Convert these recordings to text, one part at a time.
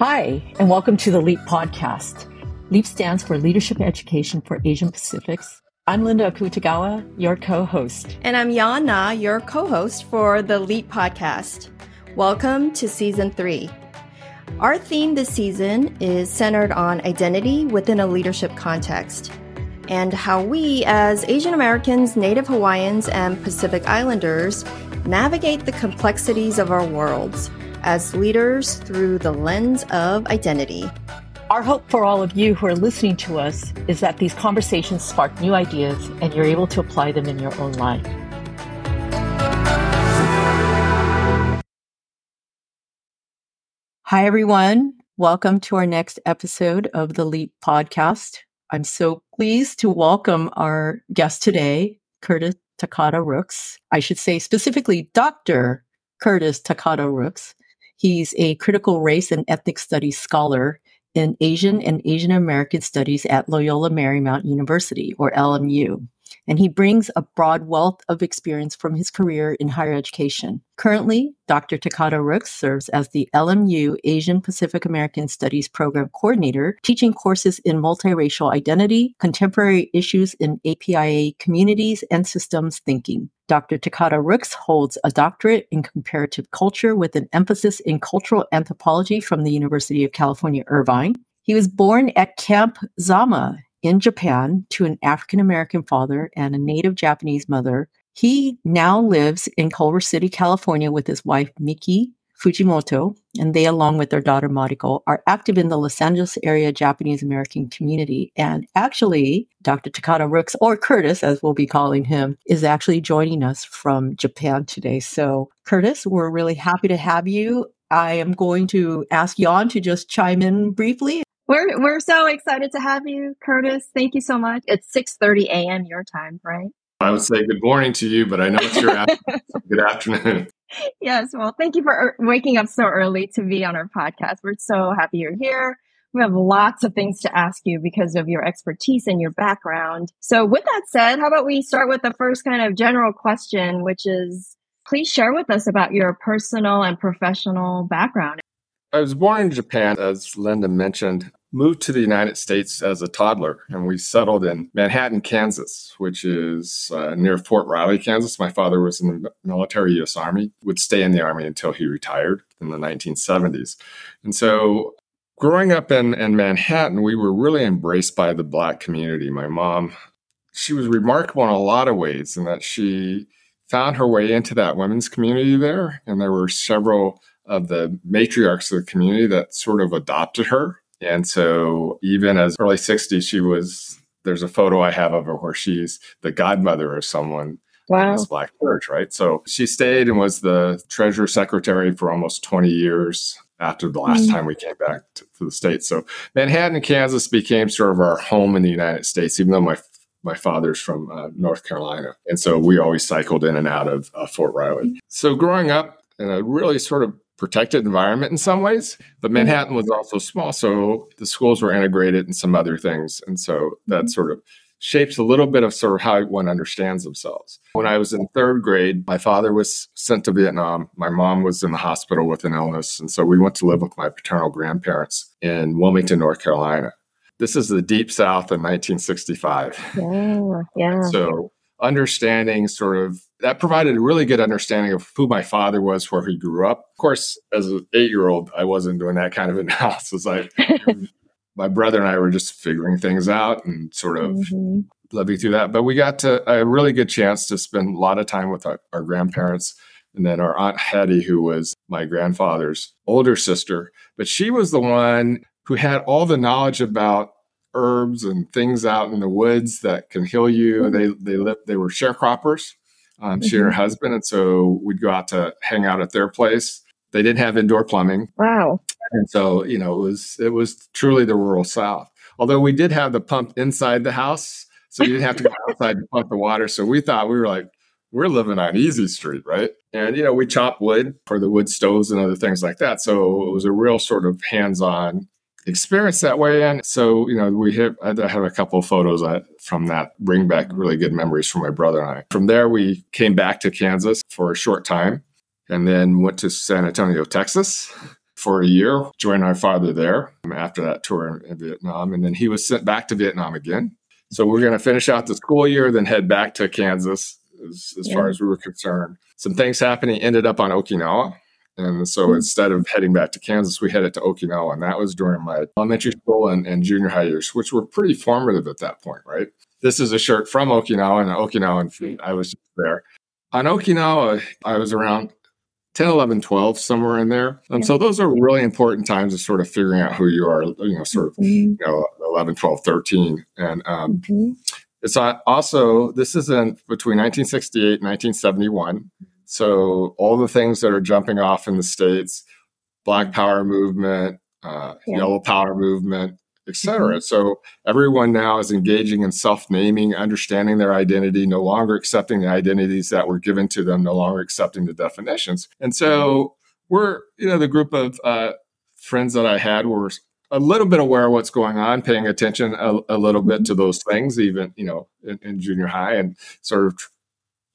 Hi, and welcome to the LEAP podcast. LEAP stands for Leadership Education for Asian Pacifics. I'm Linda Akutagawa, your co host. And I'm Yan Na, your co host for the LEAP podcast. Welcome to season three. Our theme this season is centered on identity within a leadership context and how we, as Asian Americans, Native Hawaiians, and Pacific Islanders, navigate the complexities of our worlds as leaders through the lens of identity. Our hope for all of you who are listening to us is that these conversations spark new ideas and you're able to apply them in your own life. Hi, everyone. Welcome to our next episode of the LEAP podcast. I'm so pleased to welcome our guest today, Curtiss Takada Rooks. I should say specifically Dr. Curtiss Takada Rooks. He's a critical race and ethnic studies scholar in Asian and Asian American studies at Loyola Marymount University, or LMU and he brings a broad wealth of experience from his career in higher education. Currently, Dr. Takada Rooks serves as the LMU Asian Pacific American Studies Program Coordinator, teaching courses in multiracial identity, contemporary issues in APIA communities, and systems thinking. Dr. Takada Rooks holds a doctorate in comparative culture with an emphasis in cultural anthropology from the University of California, Irvine. He was born at Camp Zama in Japan to an African American father and a native Japanese mother. He now lives in Culver City, California with his wife, Miki Fujimoto, and they, along with their daughter, Mariko, are active in the Los Angeles area Japanese American community. And actually, Dr. Takada Rooks, or Curtiss, as we'll be calling him, is actually joining us from Japan today. So, Curtiss, we're really happy to have you. I am going to ask Jan to just chime in briefly we're we're so excited to have you, Curtiss. Thank you so much. It's 6:30 a.m. your time, right? I would say good morning to you, but I know it's your afternoon. good afternoon. Yes, well, thank you for uh, waking up so early to be on our podcast. We're so happy you're here. We have lots of things to ask you because of your expertise and your background. So, with that said, how about we start with the first kind of general question, which is please share with us about your personal and professional background. I was born in Japan, as Linda mentioned moved to the United States as a toddler, and we settled in Manhattan, Kansas, which is uh, near Fort Riley, Kansas. My father was in the military U.S. Army, would stay in the Army until he retired in the 1970s. And so growing up in, in Manhattan, we were really embraced by the Black community. My mom, she was remarkable in a lot of ways in that she found her way into that women's community there. And there were several of the matriarchs of the community that sort of adopted her and so even as early 60s, she was, there's a photo I have of her where she's the godmother of someone wow. in this black church, right? So she stayed and was the treasurer secretary for almost 20 years after the last mm. time we came back to, to, the States. So Manhattan, Kansas became sort of our home in the United States, even though my my father's from uh, North Carolina. And so we always cycled in and out of uh, Fort Riley. So growing up in a really sort of protected environment in some ways. But mm-hmm. Manhattan was also small, so the schools were integrated and some other things. And so that mm-hmm. sort of shapes a little bit of sort of how one understands themselves. When I was in third grade, my father was sent to Vietnam. My mom was in the hospital with an illness. And so we went to live with my paternal grandparents in Wilmington, North Carolina. This is the deep south in 1965. Yeah, yeah. So understanding sort of that provided a really good understanding of who my father was, where he grew up. Of course, as an eight year old, I wasn't doing that kind of analysis. I, my brother and I were just figuring things out and sort of mm-hmm. living through that. But we got to a really good chance to spend a lot of time with our, our grandparents. And then our Aunt Hetty, who was my grandfather's older sister, but she was the one who had all the knowledge about herbs and things out in the woods that can heal you. Mm-hmm. They they lived, they were sharecroppers. Um, she mm-hmm. and her husband, and so we'd go out to hang out at their place. They didn't have indoor plumbing. Wow. And so you know it was it was truly the rural South. Although we did have the pump inside the house, so you didn't have to go outside to pump the water. So we thought we were like we're living on easy street, right? And you know we chop wood for the wood stoves and other things like that. So it was a real sort of hands on experience that way. And so, you know, we hit, I have a couple of photos uh, from that, bring back really good memories from my brother and I. From there, we came back to Kansas for a short time and then went to San Antonio, Texas for a year, joined our father there after that tour in Vietnam. And then he was sent back to Vietnam again. So we're going to finish out the school year, then head back to Kansas as, as yeah. far as we were concerned. Some things happening ended up on Okinawa. And so mm-hmm. instead of heading back to Kansas, we headed to Okinawa. And that was during my elementary school and, and junior high years, which were pretty formative at that point, right? This is a shirt from Okinawa and Okinawan and I was there. On Okinawa, I was around 10, 11, 12, somewhere in there. And so those are really important times of sort of figuring out who you are, you know, sort of, mm-hmm. you know, 11, 12, 13. And um, mm-hmm. it's also, this is in between 1968 and 1971. So all the things that are jumping off in the states, Black Power movement, uh, yeah. Yellow Power movement, etc. Mm-hmm. So everyone now is engaging in self-naming, understanding their identity, no longer accepting the identities that were given to them, no longer accepting the definitions. And so we're, you know, the group of uh, friends that I had were a little bit aware of what's going on, paying attention a, a little bit to those things, even you know, in, in junior high, and sort of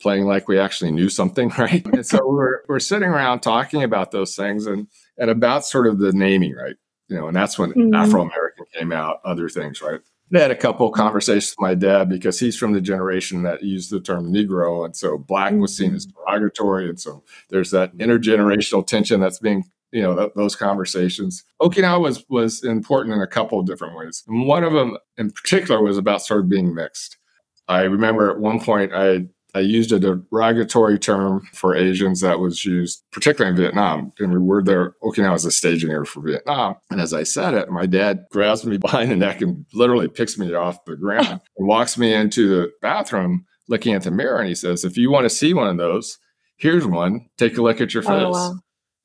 playing like we actually knew something, right? And so we're we're sitting around talking about those things and and about sort of the naming, right? You know, and that's when mm-hmm. Afro American came out, other things, right? I had a couple of conversations with my dad because he's from the generation that used the term Negro, and so black was seen as mm-hmm. derogatory, and so there's that intergenerational tension that's being you know th- those conversations. Okinawa was was important in a couple of different ways. And one of them in particular was about sort of being mixed. I remember at one point I I used a derogatory term for Asians that was used, particularly in Vietnam. And we were there, Okinawa was a staging area for Vietnam. And as I said it, my dad grabs me behind the neck and literally picks me off the ground and walks me into the bathroom looking at the mirror. And he says, If you want to see one of those, here's one. Take a look at your oh, face. Oh, wow.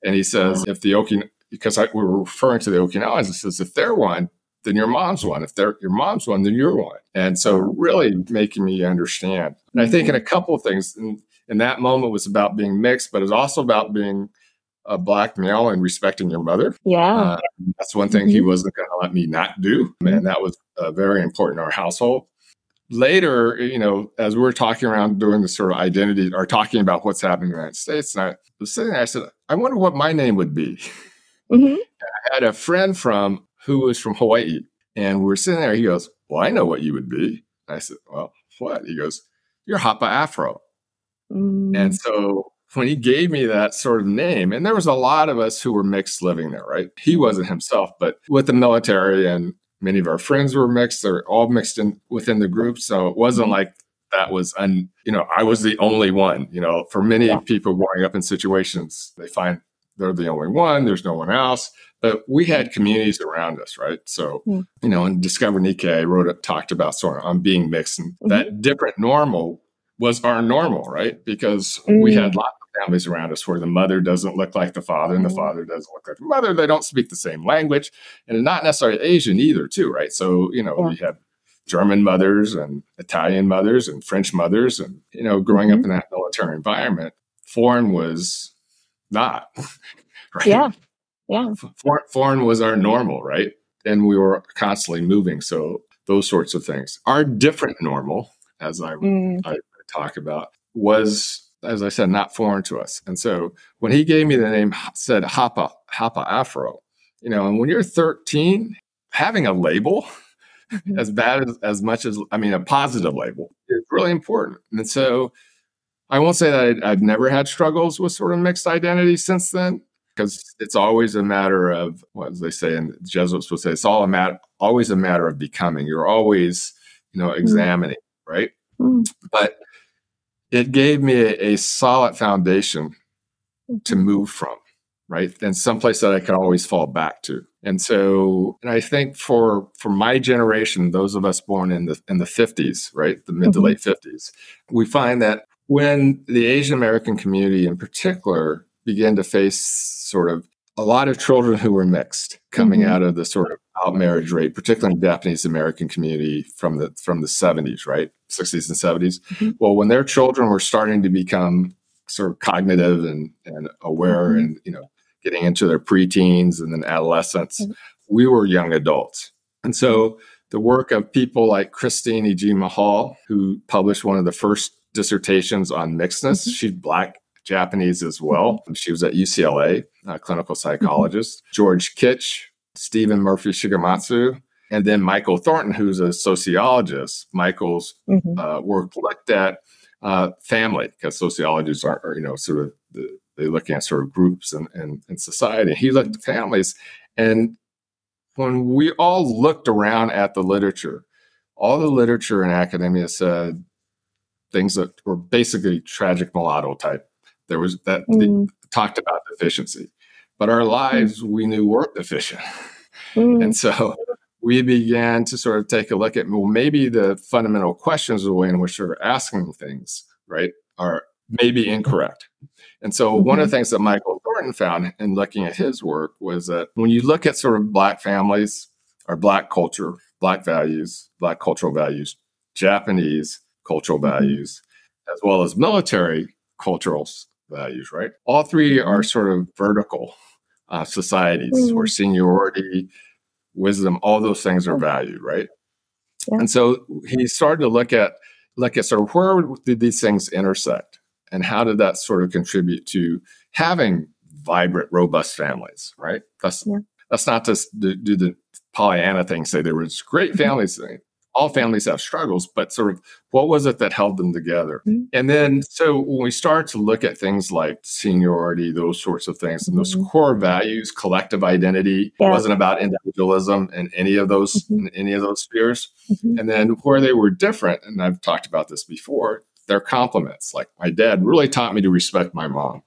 And he says, wow. If the Okinawa, because I, we were referring to the Okinawans, he says, if they're one, then your mom's one. If they're your mom's one, then you're one. And so really making me understand. And I think in a couple of things, in, in that moment was about being mixed, but it's also about being a black male and respecting your mother. Yeah. Uh, that's one thing mm-hmm. he wasn't going to let me not do. And that was uh, very important in our household. Later, you know, as we were talking around doing the sort of identity or talking about what's happening in the United States, and I was sitting there, I said, I wonder what my name would be. Mm-hmm. I had a friend from who was from Hawaii. And we're sitting there. He goes, Well, I know what you would be. I said, Well, what? He goes, You're Hapa Afro. Mm. And so when he gave me that sort of name, and there was a lot of us who were mixed living there, right? He wasn't himself, but with the military and many of our friends were mixed. They're all mixed in within the group. So it wasn't mm-hmm. like that was un, you know, I was the only one. You know, for many yeah. people growing up in situations, they find they're the only one, there's no one else. But we had communities around us, right? So, mm. you know, in Discover Nikkei, I wrote it, talked about sort of on being mixed and mm-hmm. that different normal was our normal, right? Because mm. we had mm. lots of families around us where the mother doesn't look like the father and the mm. father doesn't look like the mother. They don't speak the same language and not necessarily Asian either, too, right? So, you know, yeah. we had German mothers and Italian mothers and French mothers. And, you know, growing mm-hmm. up in that military environment, foreign was not. right? Yeah. Yeah. foreign was our normal, right? And we were constantly moving. So those sorts of things. Our different normal, as I, mm. I talk about, was as I said, not foreign to us. And so when he gave me the name, said Hapa, Hapa Afro, you know, and when you're 13, having a label, mm-hmm. as bad as, as much as, I mean, a positive label is really important. And so I won't say that I, I've never had struggles with sort of mixed identity since then, because it's always a matter of what they say, and Jesuits would say it's all a matter, always a matter of becoming. You're always, you know, mm. examining, mm. right? Mm. But it gave me a, a solid foundation to mm-hmm. move from, right? And someplace that I could always fall back to. And so, and I think for for my generation, those of us born in the in the 50s, right, the mid mm-hmm. to late 50s, we find that when the Asian American community in particular began to face sort of a lot of children who were mixed coming mm-hmm. out of the sort of out marriage rate, particularly in the Japanese American community from the from the 70s, right? 60s and 70s. Mm-hmm. Well, when their children were starting to become sort of cognitive and, and aware mm-hmm. and, you know, getting into their preteens and then adolescence, mm-hmm. we were young adults. And so the work of people like Christine Iijima Hall, who published one of the first dissertations on mixedness. Mm-hmm. She's black Japanese as well. Mm-hmm. She was at UCLA, a clinical psychologist. Mm-hmm. George Kich, Stephen Murphy Shigematsu, and then Michael Thornton, who's a sociologist. Michael's mm-hmm. uh, work looked at uh, family because sociologists are, are, you know, sort of the, they're looking at sort of groups and, and, and society. He looked at families. And when we all looked around at the literature, all the literature in academia said things that were basically tragic mulatto type. There was that mm. talked about deficiency, but our lives mm. we knew weren't deficient. Mm. And so we began to sort of take a look at, well, maybe the fundamental questions of the way in which we're asking things, right, are maybe incorrect. And so mm-hmm. one of the mm-hmm. things that Michael Thornton found in looking at his work was that when you look at sort of black families or black culture, black values, black cultural values, Japanese cultural mm-hmm. values, as well as military cultural values, right? All three are mm-hmm. sort of vertical uh, societies mm-hmm. where seniority, wisdom, all those things are valued, right? Yeah. And so he started to look at look at sort of where did these things intersect, and how did that sort of contribute to having vibrant, robust families, right? That's yeah. that's not to do the Pollyanna thing, say there was great mm-hmm. families all families have struggles, but sort of what was it that held them together? Mm-hmm. And then, so when we start to look at things like seniority, those sorts of things, and those mm-hmm. core values, collective identity, yeah. wasn't about individualism in any of those mm-hmm. in any of those spheres. Mm-hmm. And then where they were different, and I've talked about this before, they're complements. Like my dad really taught me to respect my mom.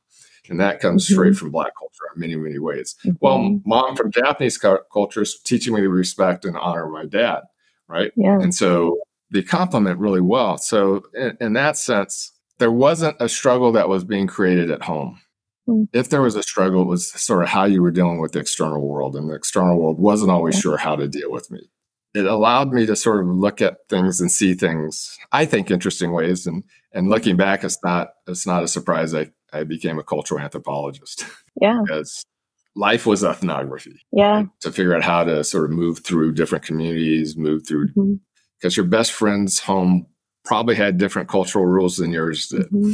And that comes mm-hmm. straight from Black culture in many, many ways. Well, mm-hmm. mom from Japanese culture is teaching me to respect and honor my dad right? Yeah. And so they complement really well. So in, in, that sense, there wasn't a struggle that was being created at home. Mm. If there was a struggle, it was sort of how you were dealing with the external world, and the external world wasn't always yeah. sure how to deal with me. It allowed me to sort of look at things and see things, I think, interesting ways. And and looking back, it's not it's not a surprise I, I became a cultural anthropologist. Yeah. because life was ethnography. Yeah. To figure out how to sort of move through different communities, move through, because mm-hmm. your best friend's home probably had different cultural rules than yours did. Mm-hmm.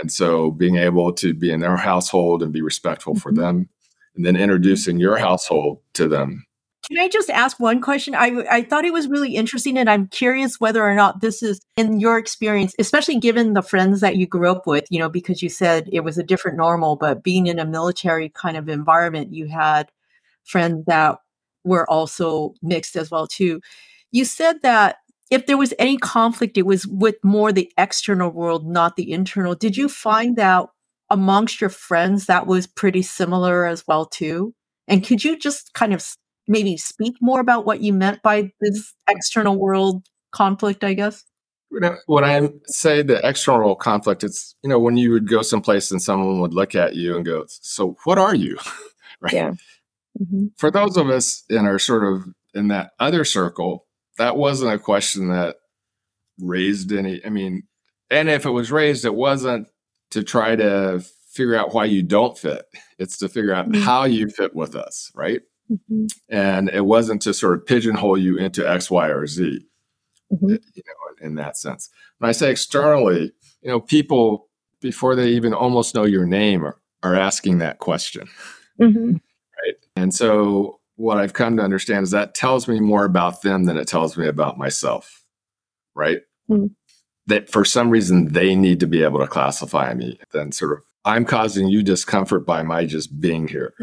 And so being able to be in their household and be respectful mm-hmm. for them, and then introducing your household to them can I just ask one question? I, I thought it was really interesting, and I'm curious whether or not this is in your experience, especially given the friends that you grew up with, you know, because you said it was a different normal, but being in a military kind of environment, you had friends that were also mixed as well too. You said that if there was any conflict, it was with more the external world, not the internal. Did you find that amongst your friends that was pretty similar as well too? And could you just kind of maybe speak more about what you meant by this external world conflict, I guess? When I say the external conflict, it's, you know, when you would go someplace and someone would look at you and go, So what are you? right. Yeah. Mm-hmm. For those of us in our sort of in that other circle, that wasn't a question that raised any. I mean, and if it was raised, it wasn't to try to figure out why you don't fit. It's to figure out mm-hmm. how you fit with us, right? Mm-hmm. And it wasn't to sort of pigeonhole you into X, Y, or Z, mm-hmm. you know, in that sense. When I say externally, you know, people before they even almost know your name are, are asking that question. Mm-hmm. Right. And so what I've come to understand is that tells me more about them than it tells me about myself. Right. Mm-hmm. That for some reason they need to be able to classify me. Then sort of I'm causing you discomfort by my just being here.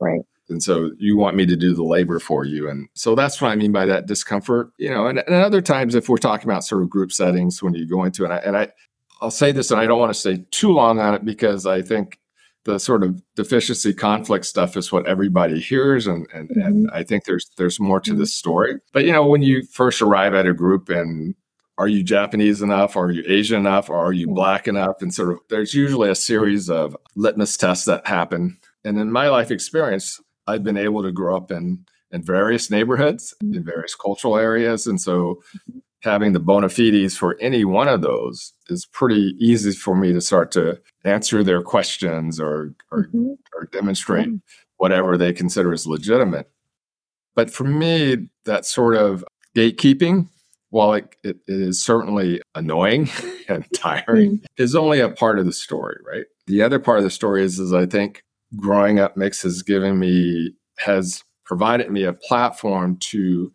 Right. And so you want me to do the labor for you. And so that's what I mean by that discomfort, you know, and, and other times if we're talking about sort of group settings when you go into it, and I, and I, I'll say this and I don't want to stay too long on it because I think the sort of deficiency conflict stuff is what everybody hears and and, mm-hmm. and I think there's there's more to this story. But you know, when you first arrive at a group and are you Japanese enough? Are you Asian enough? Or are you black enough? And sort of there's usually a series of litmus tests that happen. And in my life experience, I've been able to grow up in in various neighborhoods, in mm-hmm. various cultural areas, and so having the bona fides for any one of those is pretty easy for me to start to answer their questions or or, mm-hmm. or demonstrate whatever they consider as legitimate. But for me, that sort of gatekeeping, while it, it is certainly annoying and tiring, mm. is only a part of the story, right? The other part of the story is, is I think growing up mix has given me, has provided me a platform to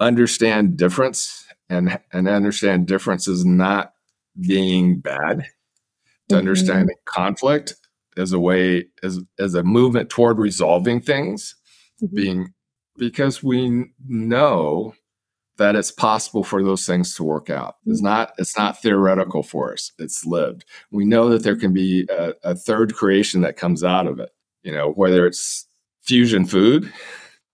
understand difference and, and understand difference is not being bad, to mm-hmm. understanding conflict as a way, as, as a movement toward resolving things, mm-hmm. being, because we know that it's possible for those things to work out. It's mm-hmm. not it's not theoretical for us. It's lived. We know that there can be a, a, third creation that comes out of it. You know, whether it's fusion food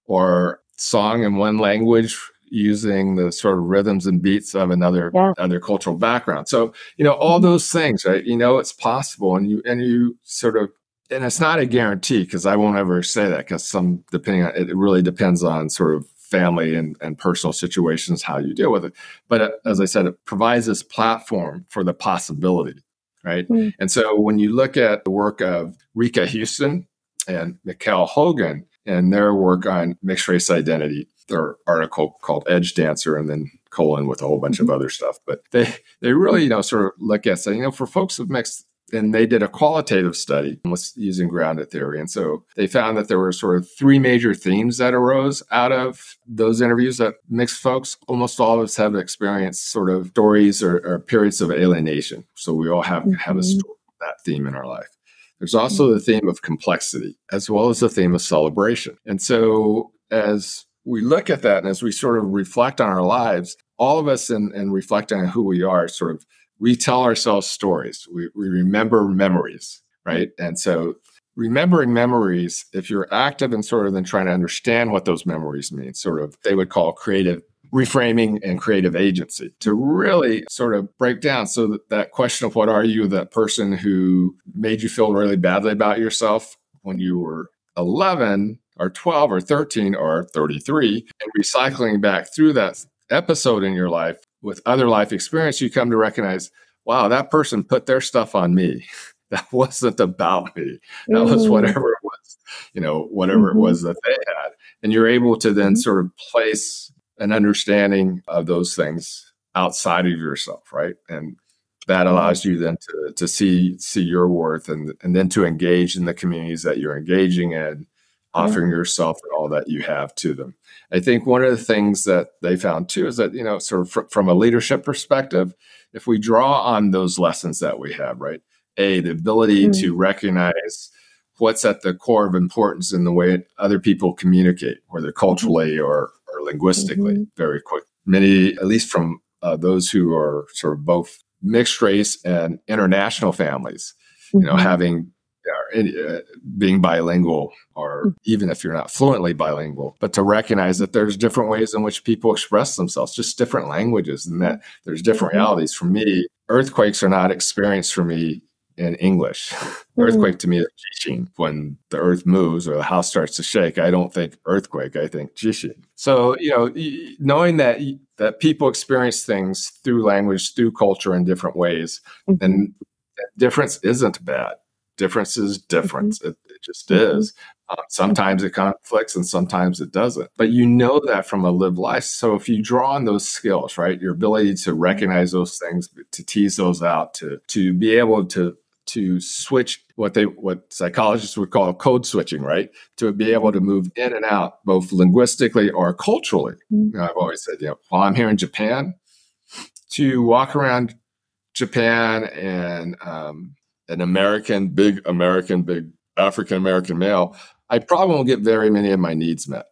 or song in one language using the sort of rhythms and beats of another yeah. other cultural background. So, you know, all mm-hmm. those things, right? You know it's possible and you and you sort of and it's not a guarantee because I won't ever say that because some depending on it really depends on sort of family and, and personal situations, how you deal with it. But uh, as I said, it provides this platform for the possibility, right? Mm. And so when you look at the work of Rika Houston and Mikkel Hogan and their work on mixed race identity, their article called Edge Dancer, and then colon with a whole bunch mm-hmm. of other stuff. But they they really you know sort of look at saying you know for folks of mixed and they did a qualitative study was using grounded theory. And so they found that there were sort of three major themes that arose out of those interviews that mixed folks, almost all of us have experienced sort of stories or, or periods of alienation. So we all have, mm-hmm. have a story, that theme in our life. There's also mm-hmm. the theme of complexity, as well as the theme of celebration. And so as we look at that and as we sort of reflect on our lives, all of us and, and reflect on who we are sort of we tell ourselves stories. We, we remember memories, right? And so remembering memories, if you're active and sort of then trying to understand what those memories mean, sort of they would call creative reframing and creative agency to really sort of break down so that that question of what are you, that person who made you feel really badly about yourself when you were 11 or 12 or 13 or 33 and recycling back through that episode in your life with other life experience, you come to recognize, wow, that person put their stuff on me. that wasn't about me. That mm. was whatever it was, you know, whatever mm-hmm. it was that they had. And you're able to then mm-hmm. sort of place an understanding of those things outside of yourself, right? And that mm-hmm. allows you then to, to see see your worth and and then to engage in the communities that you're engaging in offering yeah. yourself and all that you have to them. I think one of the things that they found too is that, you know, sort of fr- from a leadership perspective, if we draw on those lessons that we have, right? A, the ability mm-hmm. to recognize what's at the core of importance in the way other people communicate, whether mm-hmm. culturally or, or linguistically, mm-hmm. very quick. Many, at least from uh, those who are sort of both mixed race and international families, you know, mm-hmm. having being bilingual or even if you're not fluently bilingual but to recognize that there's different ways in which people express themselves just different languages and that there's different mm-hmm. realities for me earthquakes are not experienced for me in english mm-hmm. earthquake to me is jishin when the earth moves or the house starts to shake i don't think earthquake i think jishin so you know knowing that that people experience things through language through culture in different ways mm-hmm. and difference isn't bad difference is difference. Mm-hmm. It, it, just mm-hmm. is. Um, sometimes it conflicts and sometimes it doesn't. But you know that from a lived life. So if you draw on those skills, right, your ability to recognize those things, to tease those out, to to be able to to switch what they what psychologists would call code switching, right? To be able to move in and out both linguistically or culturally. Mm-hmm. I've always said, you know, while I'm here in Japan, to walk around Japan and um, an American, big American, big African American male, I probably won't get very many of my needs met.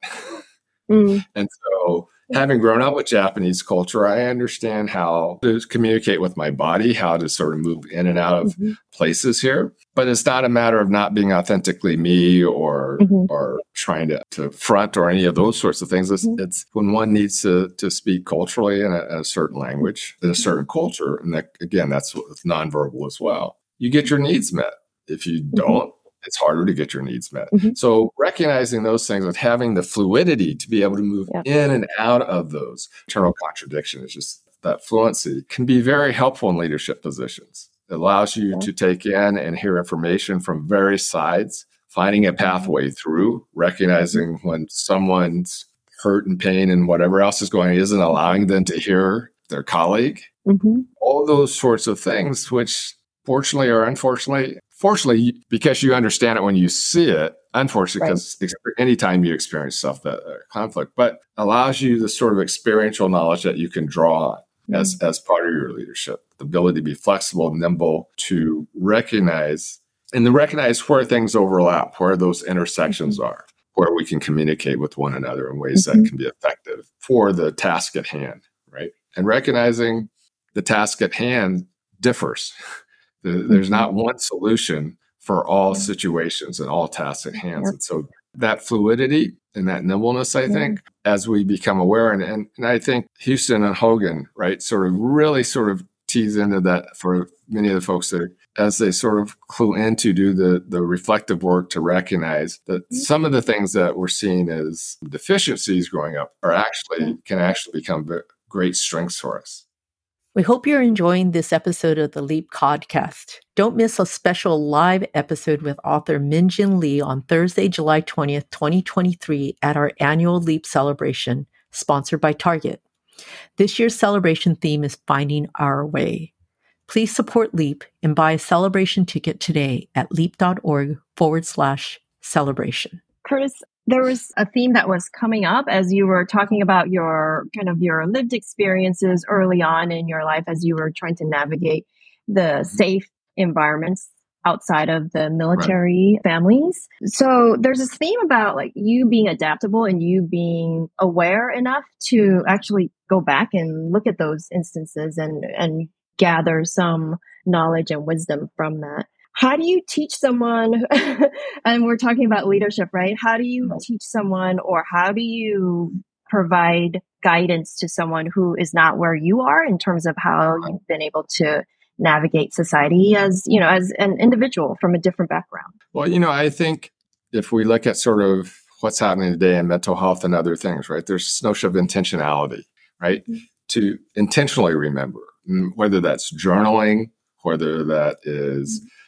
Mm. and so, having grown up with Japanese culture, I understand how to communicate with my body, how to sort of move in and out of mm-hmm. places here. But it's not a matter of not being authentically me or mm-hmm. or trying to, to front or any of those sorts of things. It's, mm-hmm. it's when one needs to, to speak culturally in a, a certain language, in a certain culture. And that, again, that's nonverbal as well you get your needs met. If you mm-hmm. don't, mm-hmm. it's harder to get your needs met. Mm-hmm. So recognizing those things and having the fluidity to be able to move yeah. in and out of those internal contradiction is just that fluency can be very helpful in leadership positions. It allows you to take in and hear information from various sides finding a pathway through, recognizing when someone's hurt and pain and whatever else is going isn't allowing them to hear their colleague. Mm-hmm. All those sorts of things, which fortunately or unfortunately, fortunately, because you understand it when you see it, unfortunately, because right. anytime you experience stuff that uh, conflict, but allows you the sort of experiential knowledge that you can draw on mm-hmm. as, as part of your leadership, the ability to be flexible, nimble, to recognize and to recognize where things overlap, where those intersections mm-hmm. are, where we can communicate with one another in ways mm-hmm. that can be effective for the task at hand, right? And recognizing the task at hand differs. There's mm-hmm. not one solution for all situations and all tasks at hand. And so that fluidity and that nimbleness, I think, as we become aware, and, and, and I think Houston and Hogan, right, sort of really sort of tease into that for many of the folks that as they sort of clue in to do the the reflective work to recognize that mm-hmm. some of the things that we're seeing as deficiencies growing up are actually can actually become great strengths for us. We hope you're enjoying this episode of the Leap Podcast. Don't miss a special live episode with author Min Jin Lee on Thursday, July 20th, 2023 at our annual Leap celebration, sponsored by Target. This year's celebration theme is Finding Our Way. Please support Leap and buy a celebration ticket today at leap.org forward slash celebration. Curtiss, there was a theme that was coming up as you were talking about your kind of your lived experiences early on in your life as you were trying to navigate the mm-hmm. safe environments outside of the military right. families. So there's this theme about like you being adaptable and you being aware enough to actually go back and look at those instances and and gather some knowledge and wisdom from that how do you teach someone and we're talking about leadership right? How do you teach someone or how do you provide guidance to someone who is not where you are in terms of how you've been able to navigate society as you know as an individual from a different background? Well you know i think if we look at sort of what's happening today in mental health and other things right there's this notion of intentionality right? Mm-hmm. to intentionally remember whether that's journaling whether that is, mm-hmm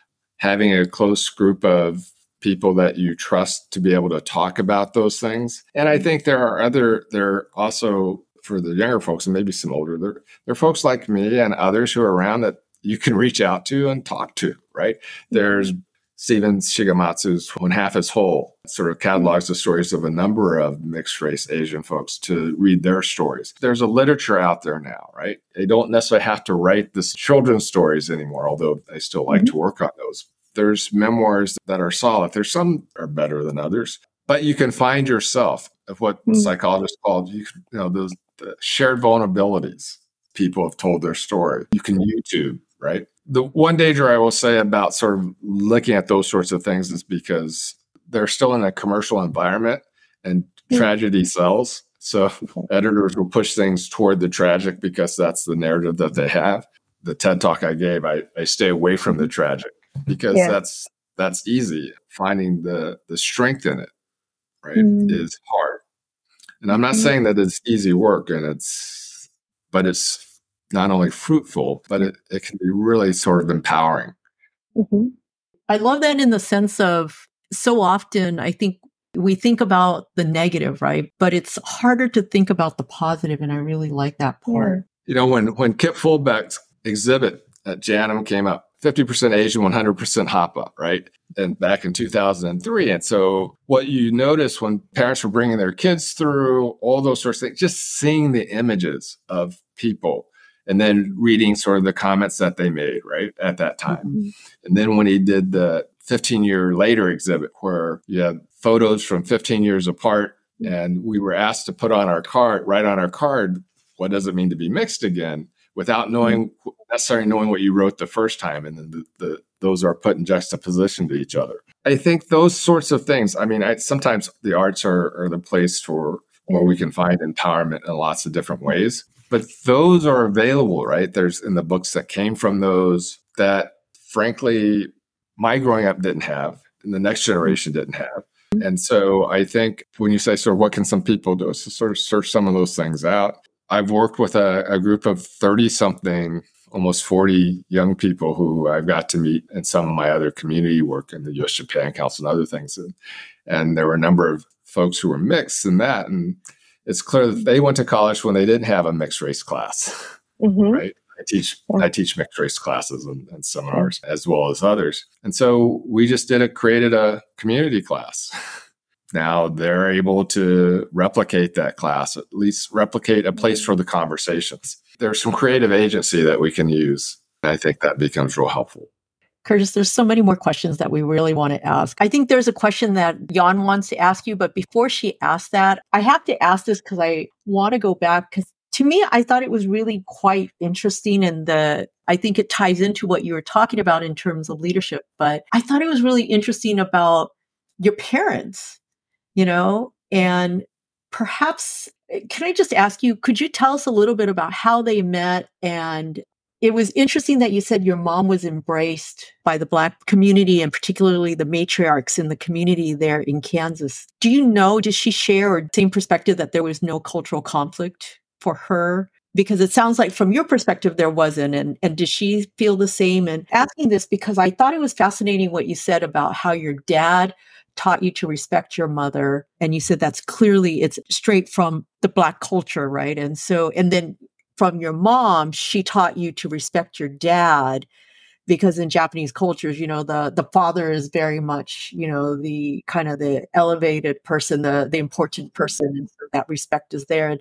having a close group of people that you trust to be able to talk about those things. And I think there are other, there are also for the younger folks and maybe some older, there, there are folks like me and others who are around that you can reach out to and talk to, right? There's Stephen Shigematsu's When Half is Whole, sort of catalogs the stories of a number of mixed race Asian folks to read their stories. There's a literature out there now, right? They don't necessarily have to write the children's stories anymore, although I still like mm-hmm. to work on those. There's memoirs that are solid. There's some are better than others, but you can find yourself of what mm-hmm. psychologists call you, you know those shared vulnerabilities. People have told their story. You can YouTube, right? The one danger I will say about sort of looking at those sorts of things is because they're still in a commercial environment and tragedy sells. So editors will push things toward the tragic because that's the narrative that they have. The TED talk I gave, I, I stay away from the tragic because yeah. that's that's easy. Finding the the strength in it, right, mm. is hard. And I'm not mm. saying that it's easy work and it's but it's not only fruitful, but it, it can be really sort of empowering. Mm-hmm. I love that in the sense of so often I think we think about the negative, right? But it's harder to think about the positive, and I really like that part. You know, when when Kip Fulbeck's exhibit at JANM came up, 50% Asian, 100% Hapa, right? And back in 2003. And so what you notice when parents were bringing their kids through all those sorts of things, just seeing the images of people and then reading sort of the comments that they made, right? At that time. Mm-hmm. And then when he did the 15 year later exhibit where you have photos from 15 years apart and we were asked to put on our card, write on our card, what does it mean to be mixed again? without knowing mm-hmm. necessarily knowing what you wrote the first time, and then the, the, those are put in juxtaposition to each other. I think those sorts of things. I mean, I, sometimes the arts are, are the place for where we can find empowerment in lots of different ways, but those are available, right? There's in the books that came from those that, frankly, my growing up didn't have, and the next generation mm-hmm. didn't have. And so I think when you say, sort of, what can some people do? So sort of search some of those things out. I've worked with a, a group of 30 something almost 40 young people who I've got to meet in some of my other community work in the US Japan Council and other things. And, and there were a number of folks who were mixed in that. And it's clear that they went to college when they didn't have a mixed race class, mm-hmm. right? I teach I teach mixed race classes and, and seminars as well as others, and so we just did a created a community class. now they're able to replicate that class, at least replicate a place for the conversations. There's some creative agency that we can use. and I think that becomes real helpful. Curtiss, there's so many more questions that we really want to ask. I think there's a question that Jan wants to ask you, but before she asks that, I have to ask this because I want to go back because to me, I thought it was really quite interesting. And the, I think it ties into what you were talking about in terms of leadership, but I thought it was really interesting about your parents, you know, and perhaps eh, can I just ask you, could you tell us a little bit about how they met and it was interesting that you said your mom was embraced by the Black community and particularly the matriarchs in the community there in Kansas. Do you know, does she share or same perspective that there was no cultural conflict for her? Because it sounds like from your perspective, there wasn't. And, and does she feel the same? And asking this because I thought it was fascinating what you said about how your dad taught you to respect your mother and you said that's clearly it's straight from the black culture right and so and then from your mom, she taught you to respect your dad because in Japanese cultures, you know, the the father is very much, you know, the kind of the elevated person, the the important person, and so that respect is there. And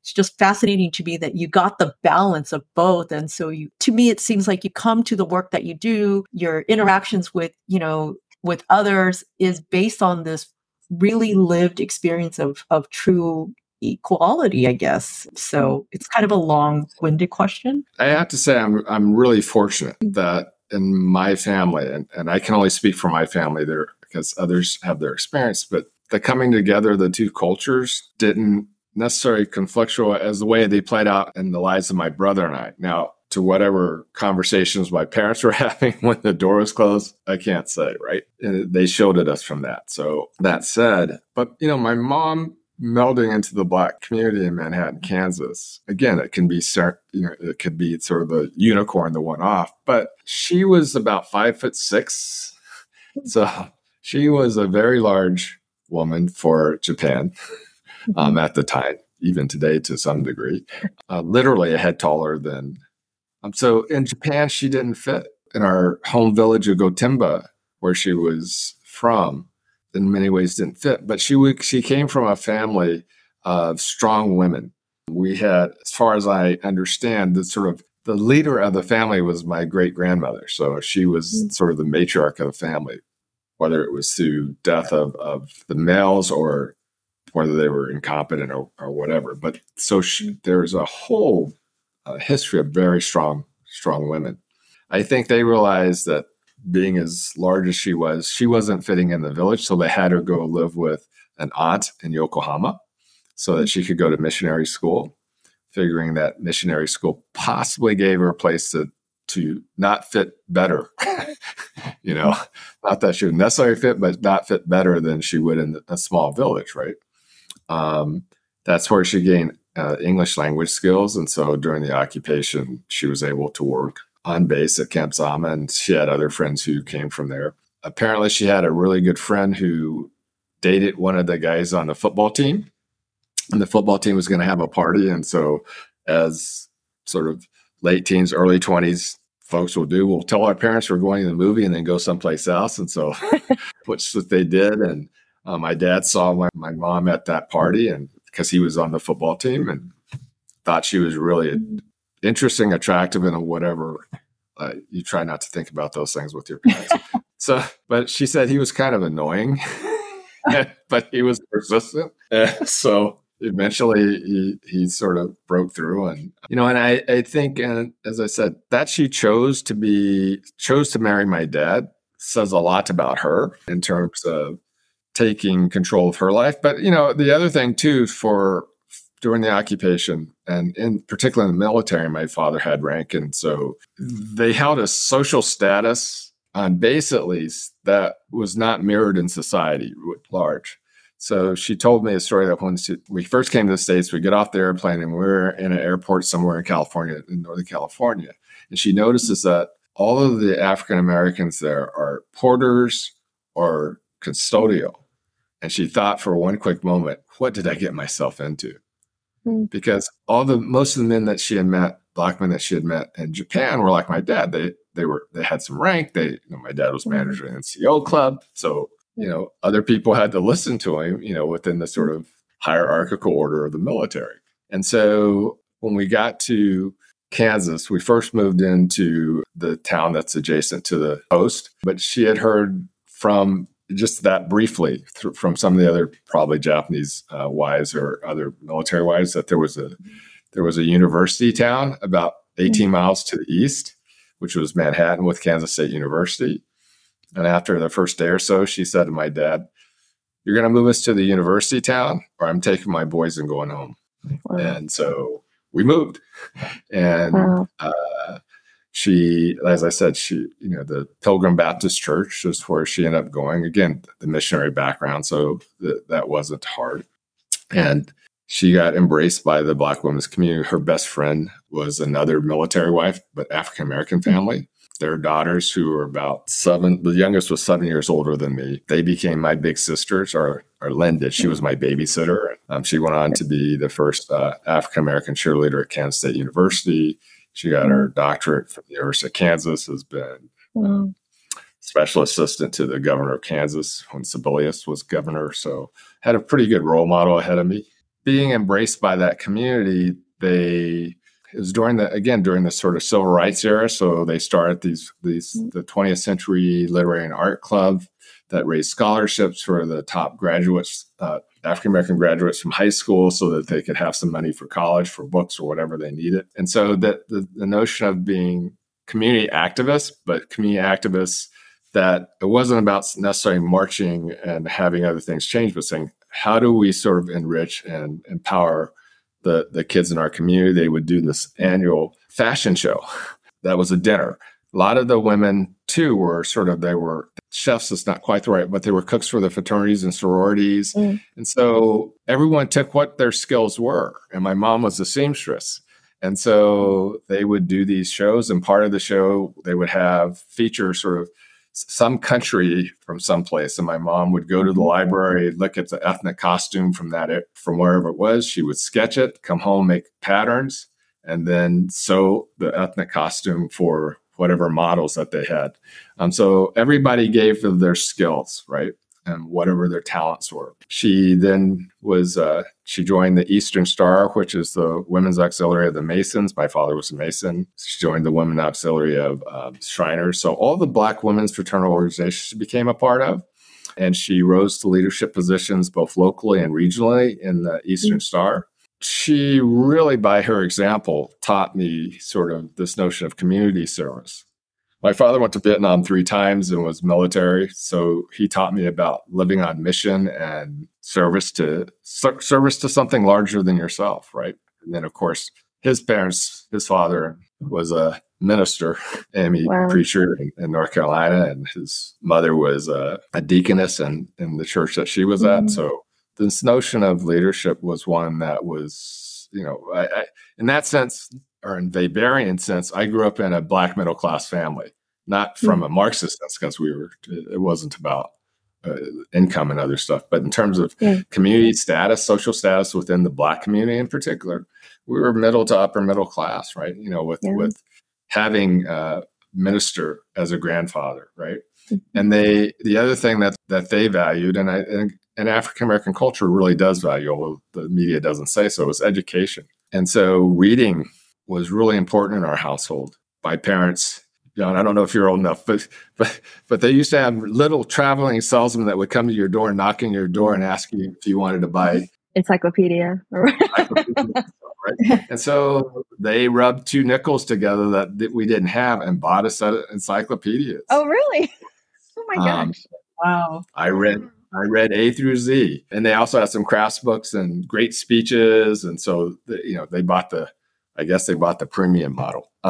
it's just fascinating to me that you got the balance of both. And so you to me it seems like you come to the work that you do, your interactions with, you know, with others is based on this really lived experience of of true equality, I guess. So mm. it's kind of a long winded question. I have to say, I'm, I'm really fortunate that in my family, and, and I can only speak for my family there because others have their experience, but the coming together, of the two cultures didn't necessarily conflictual as the way they played out in the lives of my brother and I. Now, to whatever conversations my parents were having when the door was closed, I can't say, right? And they shielded us from that. So that said, but you know, my mom melding into the black community in Manhattan, Kansas. Again, it can be you know it could be sort of the unicorn, the one off, but she was about five foot six, so she was a very large woman for Japan um, at the time, even today to some degree, uh, literally a head taller than. Um, so in Japan, she didn't fit in our home village of Gotemba, where she was from in many ways didn't fit. But she she came from a family of strong women. We had, as far as I understand, the sort of the leader of the family was my great grandmother. So she was mm-hmm. sort of the matriarch of the family, whether it was through death of, of the males or whether they were incompetent or, or whatever. But so she, there's a whole uh, history of very strong, strong women. I think they realized that being as large as she was, she wasn't fitting in the village. So they had her go live with an aunt in Yokohama so that she could go to missionary school, figuring that missionary school possibly gave her a place to to not fit better. you know, not that she would necessarily fit, but not fit better than she would in a small village, right? Um, that's where she gained uh, English language skills. And so during the occupation, she was able to work on base at Camp Zama, and she had other friends who came from there. Apparently, she had a really good friend who dated one of the guys on the football team, and the football team was going to have a party. And so, as sort of late teens, early 20s folks will do, we'll tell our parents we're going to the movie and then go someplace else. And so, which what they did. And uh, my dad saw my, my mom at that party, and because he was on the football team and thought she was really interesting, attractive, and whatever. Uh, you try not to think about those things with your parents. so, but she said he was kind of annoying, but he was persistent. Uh, so eventually he, he sort of broke through and you know and i, I think and as i said that she chose to be chose to marry my dad says a lot about her in terms of taking control of her life but you know the other thing too for during the occupation and in particular in the military my father had rank and so they held a social status on base at least that was not mirrored in society at large so she told me a story that when we first came to the states we get off the airplane and we are in an airport somewhere in california in northern california And she notices that all of the African Americans there are porters or custodial. And she thought for one quick moment, what did I get myself into? Mm. Because all the most of the men that she had met, black men that she had met in Japan were like my dad. They they were they had some rank. They you know, my dad was hmm. manager in the NCO club. So, you know, other people had to listen to him, you know, within the sort of hierarchical order of the military. And so when we got to Kansas, we first moved into the town that's adjacent to the post, but she had heard from just that briefly th- from some of the other probably Japanese uh, wives or other military wives that there was a there was a university town about 18 mm-hmm. miles to the east, which was Manhattan with Kansas State University. And after the first day or so, she said to my dad, "You're going to move us to the university town, or I'm taking my boys and going home." Wow. And so we moved, and wow. uh, she, as I said, she, you know, the Pilgrim Baptist Church is where she ended up going. Again, the missionary background, so th- that wasn't hard. And she got embraced by the Black women's community. Her best friend was another military wife, but African American family. Their daughters, who were about seven, the youngest was seven years older than me. They became my big sisters, or, or Linda. She was my babysitter. Um, she went on to be the first uh, African American cheerleader at Kansas State University. She got her doctorate from the University of Kansas, has been um, special assistant to the governor of Kansas when Sebelius was governor. So had a pretty good role model ahead of me. Being embraced by that community, they it was during the again during the sort of civil rights era. So they started these these mm. the 20th century literary and art club that raised scholarships for the top graduates uh, African American graduates from high school so that they could have some money for college, for books, or whatever they needed. And so that the, the notion of being community activists, but community activists that it wasn't about necessarily marching and having other things change, but saying, how do we sort of enrich and empower the, the kids in our community? They would do this annual fashion show. That was a dinner. A lot of the women too were sort of they were chefs is not quite the right, but they were cooks for the fraternities and sororities. Mm. And so everyone took what their skills were. And my mom was a seamstress. And so they would do these shows, and part of the show they would have feature sort of some country from someplace. And my mom would go to the library, look at the ethnic costume from that from wherever it was. She would sketch it, come home, make patterns, and then sew the ethnic costume for whatever models that they had. Um, so everybody gave of their skills, right? And whatever their talents were. She then was, uh, she joined the Eastern Star, which is the women's auxiliary of the Masons. My father was a Mason. She joined the women auxiliary of uh, Shriners. So all the Black women's fraternal organizations she became a part of. And she rose to leadership positions both locally and regionally in the Eastern mm-hmm. Star she really, by her example, taught me sort of this notion of community service. My father went to Vietnam three times and was military, so he taught me about living on mission and service to service to something larger than yourself, right? And then, of course, his parents, his father was a minister, Amy wow. preacher in, in, North Carolina, and his mother was a, a deaconess in, in the church that she was mm-hmm. at. So this notion of leadership was one that was, you know, I, I, in that sense, or in Weberian sense, I grew up in a black middle class family, not from mm-hmm. a Marxist sense, because we were, it wasn't about uh, income and other stuff, but in terms of yeah. community status, social status within the black community in particular, we were middle to upper middle class, right? You know, with yeah. with having a minister as a grandfather, right? Mm-hmm. And they, the other thing that that they valued, and I, and and African American culture really does value, although the media doesn't say so, is education. And so reading was really important in our household. My parents, John, I don't know if you're old enough, but but but they used to have little traveling salesmen that would come to your door, knocking your door, and ask you if you wanted to buy encyclopedia. encyclopedia right? And so they rubbed two nickels together that, that we didn't have and bought a set of encyclopedias. Oh, really? Oh my um, gosh! Um, wow! I read I read A through Z, and they also had some crafts books and great speeches. And so, the, you know, they bought the, I guess they bought the premium model.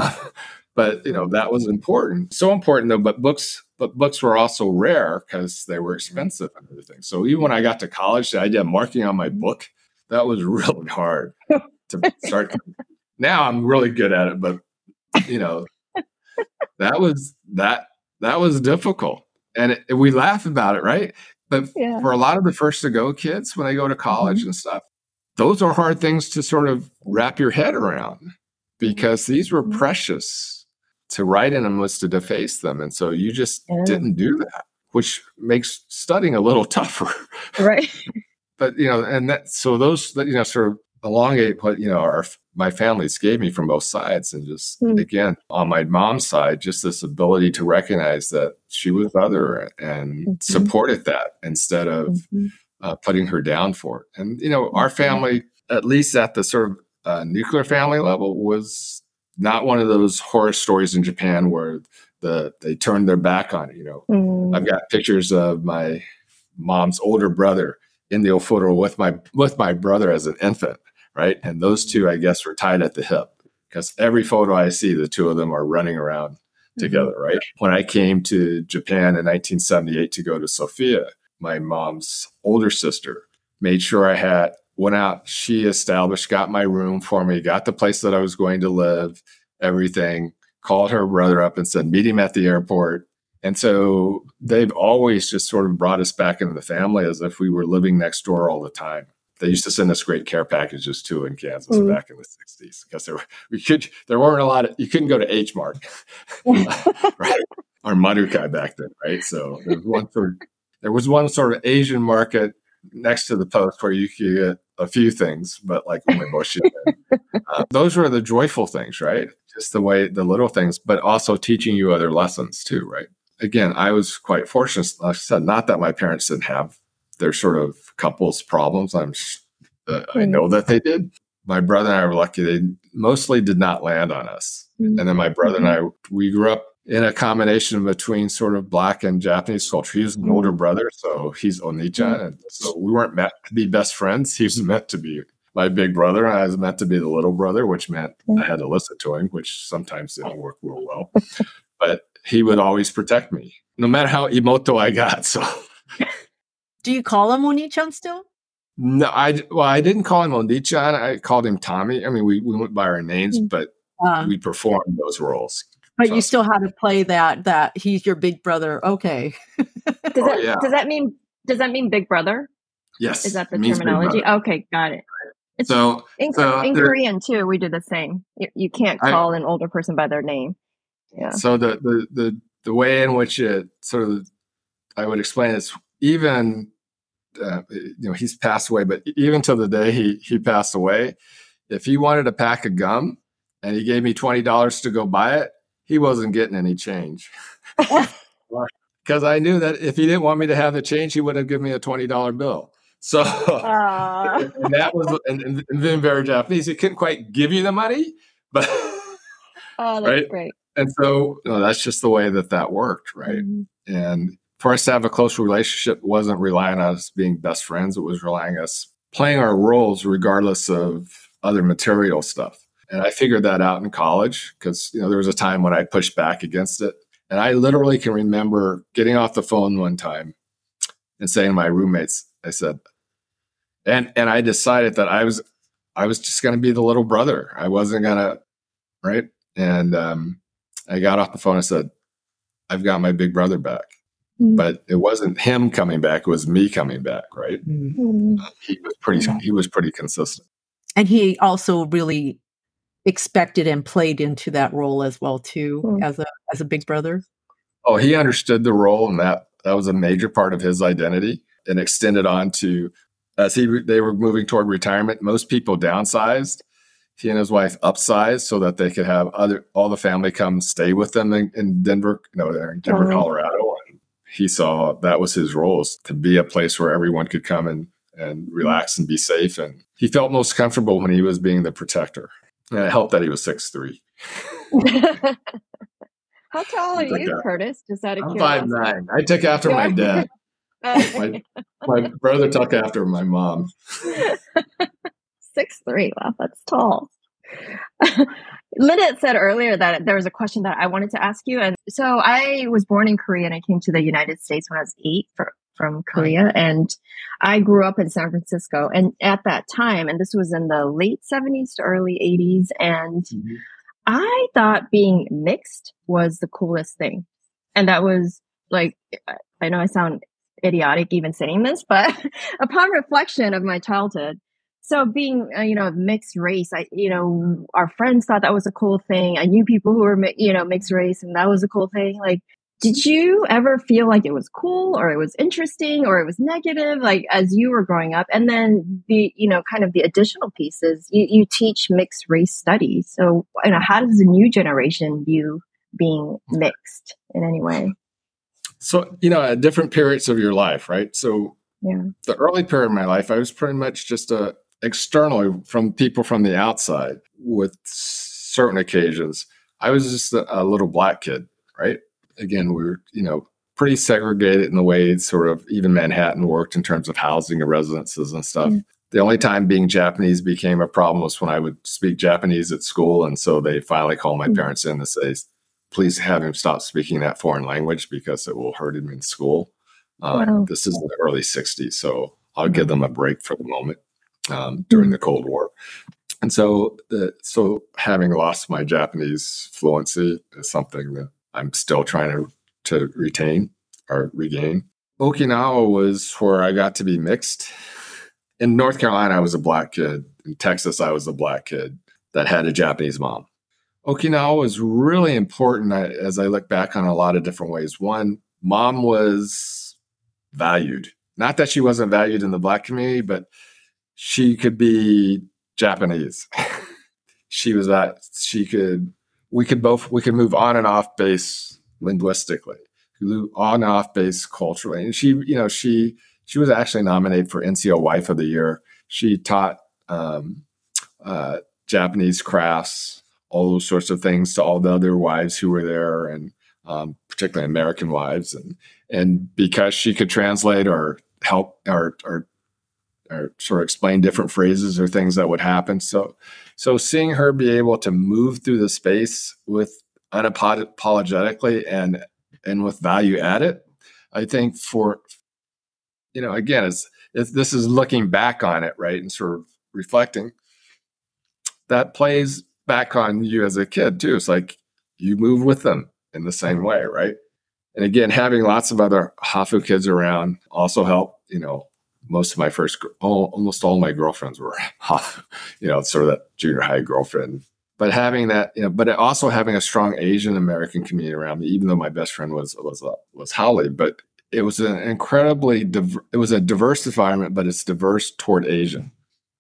But you know, that was important. So important though. But books, but books were also rare because they were mm-hmm. expensive and everything. So even when I got to college, the idea of marking on my mm-hmm. book that was really hard to start. now I'm really good at it, but you know, that was that that was difficult, and it, we laugh about it, right? But yeah. for a lot of the first to go kids, when they go to college mm-hmm. and stuff, those are hard things to sort of wrap your head around because these were mm-hmm. precious. To write in them was to deface them, and so you just yeah. didn't do that, which makes studying a little tougher, right? but you know, and that so those that you know sort of elongate what you know our my families gave me from both sides and just mm. again on my mom's side just this ability to recognize that she was other and mm-hmm. supported that instead of mm-hmm. uh, putting her down for it and you know our family at least at the sort of uh, nuclear family level was not one of those horror stories in japan where the they turned their back on it you know mm. i've got pictures of my mom's older brother in the old photo with my with my brother as an infant right? And those two, I guess, were tied at the hip because every photo I see, the two of them are running around mm-hmm. together, right? When I came to Japan in 1978 to go to Sophia, my mom's older sister made sure I had went out. She established, got my room for me, got the place that I was going to live, everything. Called her brother up and said, "Meet him at the airport." And so they've always just sort of brought us back into the family as if we were living next door all the time they used to send us great care packages too in Kansas mm. back in the 60s because there were, we could there weren't a lot of you couldn't go to H Mart. Right? Or Marukai back then right? So there was one sort of, there was one sort of Asian market next to the post where you could get a few things but like umeboshi uh, those were the joyful things right? Just the way the little things but also teaching you other lessons too right? Again I was quite fortunate like I said not that my parents didn't have their sort of couples problems. I'm uh, I know that they did. My brother and I were lucky; they mostly did not land on us. Mm-hmm. And then my brother and I, we grew up in a combination between sort of black and Japanese culture. He was an older mm-hmm. brother, so he's Onichan, and so we weren't meant to be best friends. He was meant to be my big brother, I was meant to be the little brother, which meant I had to listen to him, which sometimes didn't work real well. but he would always protect me, no matter how emoto I got. So do you call him Oni-chan still? No, I well, I didn't call him Oni-chan. I called him Tommy. I mean, we, we went by our names, mm. but uh, we performed those roles. But you still had to play that that he's your big brother. Okay. does that oh, yeah. does that mean does that mean big brother? Yes. Is that the terminology? Okay, got it. It's so in, so in Korean too, we do the same. You, you can't call I, an older person by their name. Yeah. So the the the the way in which it sort of I would explain is even uh, you know he's passed away, but even to the day he he passed away, if he wanted a pack of gum and he gave me twenty dollars to go buy it, he wasn't getting any change. Because I knew that if he didn't want me to have the change, he would have given me a twenty dollar bill. So and that was and, and, then very Japanese. He couldn't quite give you the money, but oh, that's right? great. And so you know, that's just the way that that worked, right? Mm-hmm. And for us to have a close relationship wasn't relying on us being best friends. It was relying us playing our roles regardless of other material stuff. And I figured that out in college because, you know, there was a time when I pushed back against it. And I literally can remember getting off the phone one time and saying to my roommates, I said, and and I decided that I was I was just going to be the little brother. I wasn't going to, right? And um, I got off the phone and said, I've got my big brother back. Mm-hmm. But it wasn't him coming back; it was me coming back. Right? Mm-hmm. He was pretty. He was pretty consistent, and he also really expected and played into that role as well too mm-hmm. as a as a big brother. Oh, he understood the role, and that that was a major part of his identity, and extended on to as he they were moving toward retirement. Most people downsized. He and his wife upsized so that they could have other all the family come stay with them in, in Denver, no, they're in Denver, mm-hmm. Colorado, he saw that was his role to be a place where everyone could come and, and relax and be safe. And he felt most comfortable when he was being the protector. And it helped that he was six three. How tall are you, Curtiss? Just out of I'm five nine. I took after my dad. my, my brother took after my mom. Six three. Wow, that's tall. Linda said earlier that there was a question that I wanted to ask you. And so I was born in Korea and I came to the United States when I was eight for, from Korea. And I grew up in San Francisco. And at that time, and this was in the late 70s to early 80s, and mm-hmm. I thought being mixed was the coolest thing. And that was like, I know I sound idiotic even saying this, but upon reflection of my childhood, so being, uh, you know, mixed race, I, you know, our friends thought that was a cool thing. I knew people who were, you know, mixed race and that was a cool thing. Like, did you ever feel like it was cool or it was interesting or it was negative, like as you were growing up? And then the, you know, kind of the additional pieces, you, you teach mixed race studies. So, you know, how does the new generation view being mixed in any way? So, you know, at different periods of your life, right? So, yeah. the early period of my life, I was pretty much just a externally from people from the outside with certain occasions. I was just a, a little black kid, right? Again, we were, you know, pretty segregated in the way it sort of even Manhattan worked in terms of housing and residences and stuff. Mm. The only time being Japanese became a problem was when I would speak Japanese at school. And so they finally called my mm. parents in to say, please have him stop speaking that foreign language because it will hurt him in school. Uh, wow. This is the early 60s. So I'll give them a break for the moment um, during the Cold War. And so, uh, so having lost my Japanese fluency is something that I'm still trying to, to retain or regain. Okinawa was where I got to be mixed. In North Carolina, I was a black kid. In Texas, I was a black kid that had a Japanese mom. Okinawa was really important as I look back on a lot of different ways. One, mom was valued. Not that she wasn't valued in the black community, but she could be Japanese. she was that she could we could both we could move on and off base linguistically, on and off base culturally. And she, you know, she she was actually nominated for NCO Wife of the Year. She taught um, uh, Japanese crafts, all those sorts of things to all the other wives who were there, and um, particularly American wives. And and because she could translate or help or, or or sort of explain different phrases or things that would happen. So, so seeing her be able to move through the space with unapologetically and and with value added, I think for you know again, it's, it's this is looking back on it right and sort of reflecting. That plays back on you as a kid too. It's like you move with them in the same way, right? And again, having lots of other Hafu kids around also help, you know, most of my first, all, almost all my girlfriends were, you know, sort of that junior high girlfriend. But having that, you know, but also having a strong Asian American community around me, even though my best friend was was uh, was Holly, but it was an incredibly it was a diverse environment, but it's diverse toward Asian,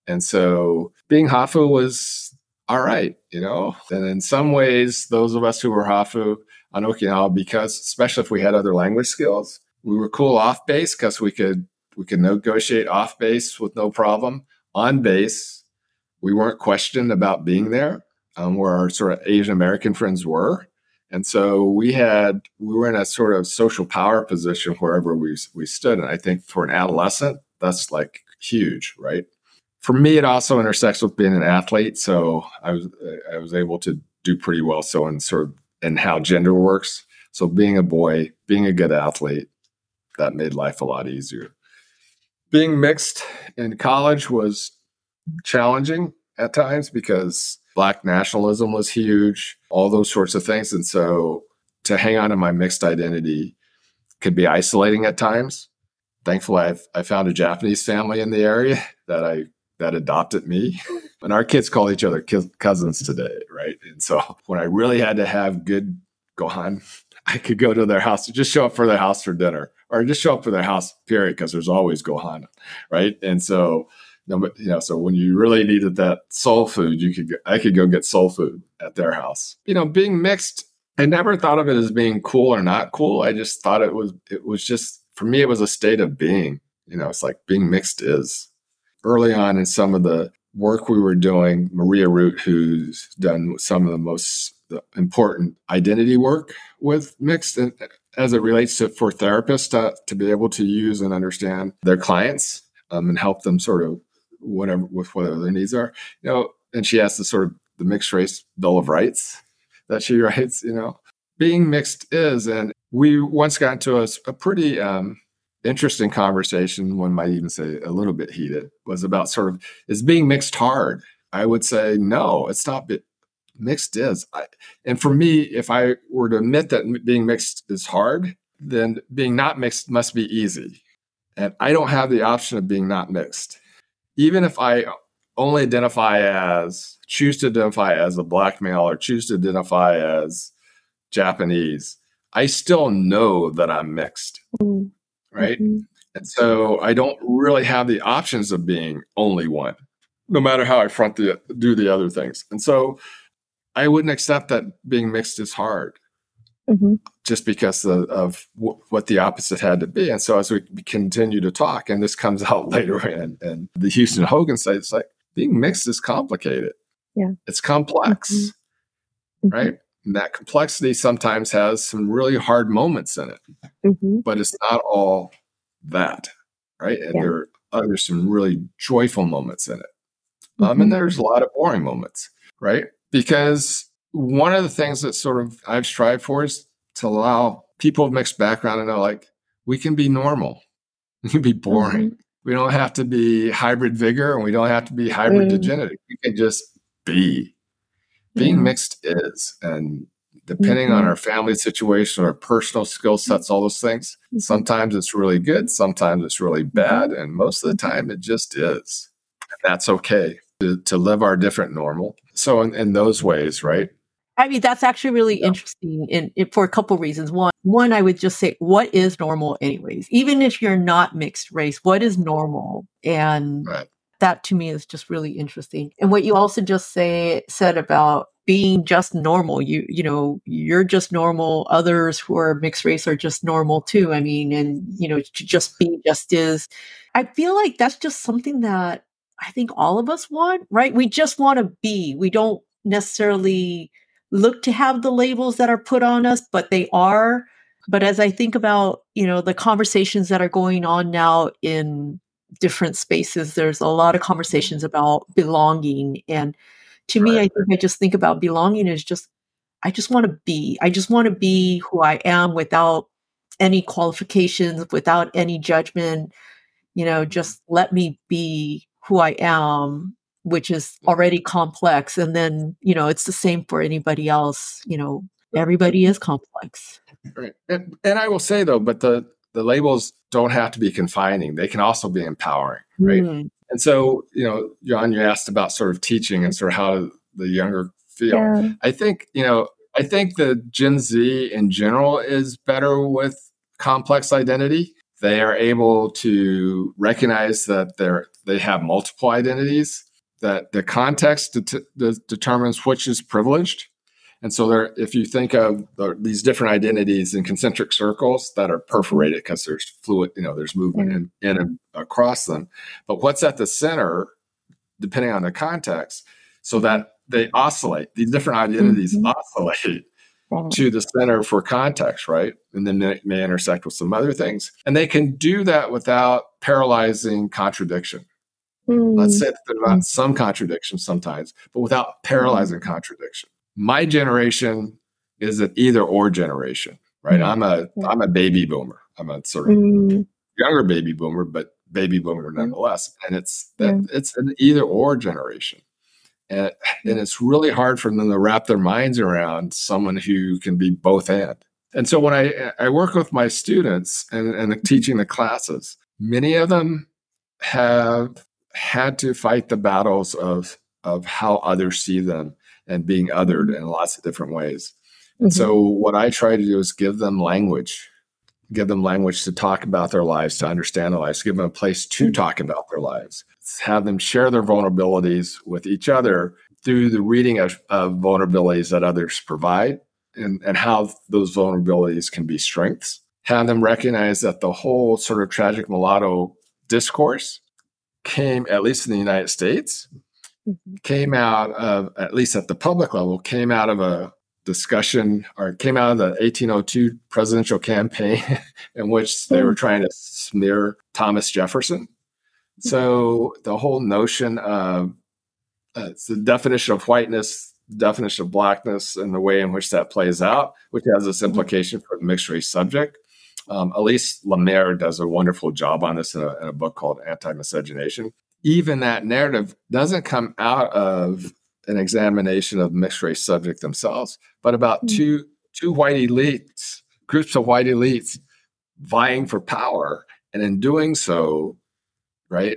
and so being Hafu was all right, you know. And in some ways, those of us who were Hafu on Okinawa, because especially if we had other language skills, we were cool off base because we could we could negotiate off base with no problem. On base, we weren't questioned about being there, um, where our sort of Asian American friends were. And so we had we were in a sort of social power position wherever we we stood. And I think for an adolescent, that's like huge, right? For me, it also intersects with being an athlete. So I was I was able to do pretty well. So in sort of in how gender works. So being a boy, being a good athlete, that made life a lot easier being mixed in college was challenging at times because black nationalism was huge, all those sorts of things. And so to hang on to my mixed identity could be isolating at times. Thankfully, I've, I found a Japanese family in the area that I that adopted me. And our kids call each other cousins today, right? And so when I really had to have good gohan, I could go to their house to just show up for their house for dinner or just show up for their house, period, because there's always Gohan, right? And so, you know, so when you really needed that soul food, you could, I could go get soul food at their house. You know, being mixed, I never thought of it as being cool or not cool. I just thought it was, it was just, for me, it was a state of being. You know, it's like being mixed is. Early on in some of the work we were doing, Maria Root, who's done some of the most important identity work with mixed as it relates to for therapists to, to be able to use and understand their clients um, and help them sort of whatever with whatever their needs are. You know, and she has the sort of the mixed race bill of rights that she writes. You know, being mixed is, and we once got into a, a pretty um, interesting conversation. One might even say a little bit heated. Was about sort of is being mixed hard. I would say no, it's not. Mixed is. I, and for me, if I were to admit that being mixed is hard, then being not mixed must be easy. And I don't have the option of being not mixed. Even if I only identify as, choose to identify as a black male or choose to identify as Japanese, I still know that I'm mixed. Mm-hmm. Right. Mm-hmm. And so I don't really have the options of being only one, no matter how I front the do the other things. And so I wouldn't accept that being mixed is hard. Mm-hmm. Just because of, of w- what the opposite had to be. And so, as we continue to talk, and this comes out later in, in the Houston Hogan site, it's like being mixed is complicated. Yeah. It's complex, mm-hmm. mm-hmm. right? And that complexity sometimes has some really hard moments in it, mm-hmm. but it's not all that, right? And yeah. there are there's some really joyful moments in it. Um, and mm-hmm. there's a lot of boring moments, right? Because one of the things that sort of I've strived for is to allow people of mixed background to know like we can be normal. We can be boring. Mm-hmm. We don't have to be hybrid vigor and we don't have to be hybrid mm-hmm. degenerate. We can just be. Being mm-hmm. mixed is. And depending on mm-hmm. our family situation, our personal skill sets, all those things, mm-hmm. sometimes it's really good, sometimes it's really mm-hmm. bad. And most of the time it just is. And That's okay to, to live our different normal. So in, in those ways, right? I mean, that's actually really yeah. interesting in, in, for a couple reasons. One, one, I would just say, what is normal, anyways? Even if you're not mixed race, what is normal? And right. that to me is just really interesting. And what you also just say said about being just normal, you you know, you're just normal. Others who are mixed race are just normal too. I mean, and you know, to just be just is. I feel like that's just something that I think all of us want, right? We just want to be. We don't necessarily look to have the labels that are put on us, but they are. But as I think about, you know, the conversations that are going on now in different spaces, there's a lot of conversations about belonging. And to right. me, I think I just think about belonging as just, I just want to be. I just want to be who I am without any qualifications, without any judgment. You know, just let me be who I am which is already complex. And then, you know, it's the same for anybody else. You know, everybody is complex. Right. And, and I will say though, but the, the labels don't have to be confining. They can also be empowering. Right. Mm. And so, you know, John, you asked about sort of teaching and sort of how the younger feel. Yeah. I think, you know, I think the Gen Z in general is better with complex identity. They are able to recognize that they're they have multiple identities that the context det- det- determines which is privileged. And so there, if you think of the, these different identities in concentric circles that are perforated because there's fluid, you know, there's movement in, in and across them. But what's at the center, depending on the context, so that they oscillate, these different identities mm-hmm. oscillate to the center for context, right? And then they may intersect with some other things. And they can do that without paralyzing contradiction. Mm. Let's say that there's not some contradiction sometimes, but without paralyzing mm. contradiction. My generation is an either or generation, right? Mm. I'm a am a baby boomer. I'm a sort of mm. younger baby boomer, but baby boomer nonetheless. And it's that yeah. it's an either or generation. And, and it's really hard for them to wrap their minds around someone who can be both and. And so when I, I work with my students and, and teaching the classes, many of them have had to fight the battles of of how others see them and being othered in lots of different ways. Mm-hmm. So what I try to do is give them language, give them language to talk about their lives, to understand their lives, give them a place to mm-hmm. talk about their lives, have them share their vulnerabilities with each other through the reading of, of vulnerabilities that others provide and, and how those vulnerabilities can be strengths. Have them recognize that the whole sort of tragic mulatto discourse came, at least in the United States, mm-hmm. came out of, at least at the public level, came out of a discussion or came out of the 1802 presidential campaign in which they were mm. trying to smear Thomas Jefferson. So the whole notion of uh, the definition of whiteness, definition of blackness, and the way in which that plays out, which has this implication for the mixed race subject. Um, Elise Lemire does a wonderful job on this in a, in a book called Anti Miscegenation. Even that narrative doesn't come out of an examination of mixed race subject themselves, but about Mm. two two white elites, groups of white elites vying for power, and in doing so, right,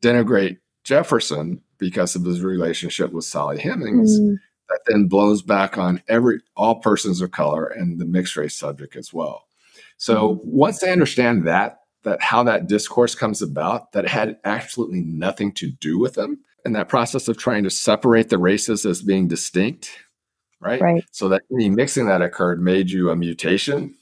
denigrate Jefferson because of his relationship with Sally Hemings. Mm. That then blows back on every all persons of color and the mixed race subject as well. So once they understand that, that how that discourse comes about, that it had absolutely nothing to do with them, and that process of trying to separate the races as being distinct, right? Right. So that any mixing that occurred made you a mutation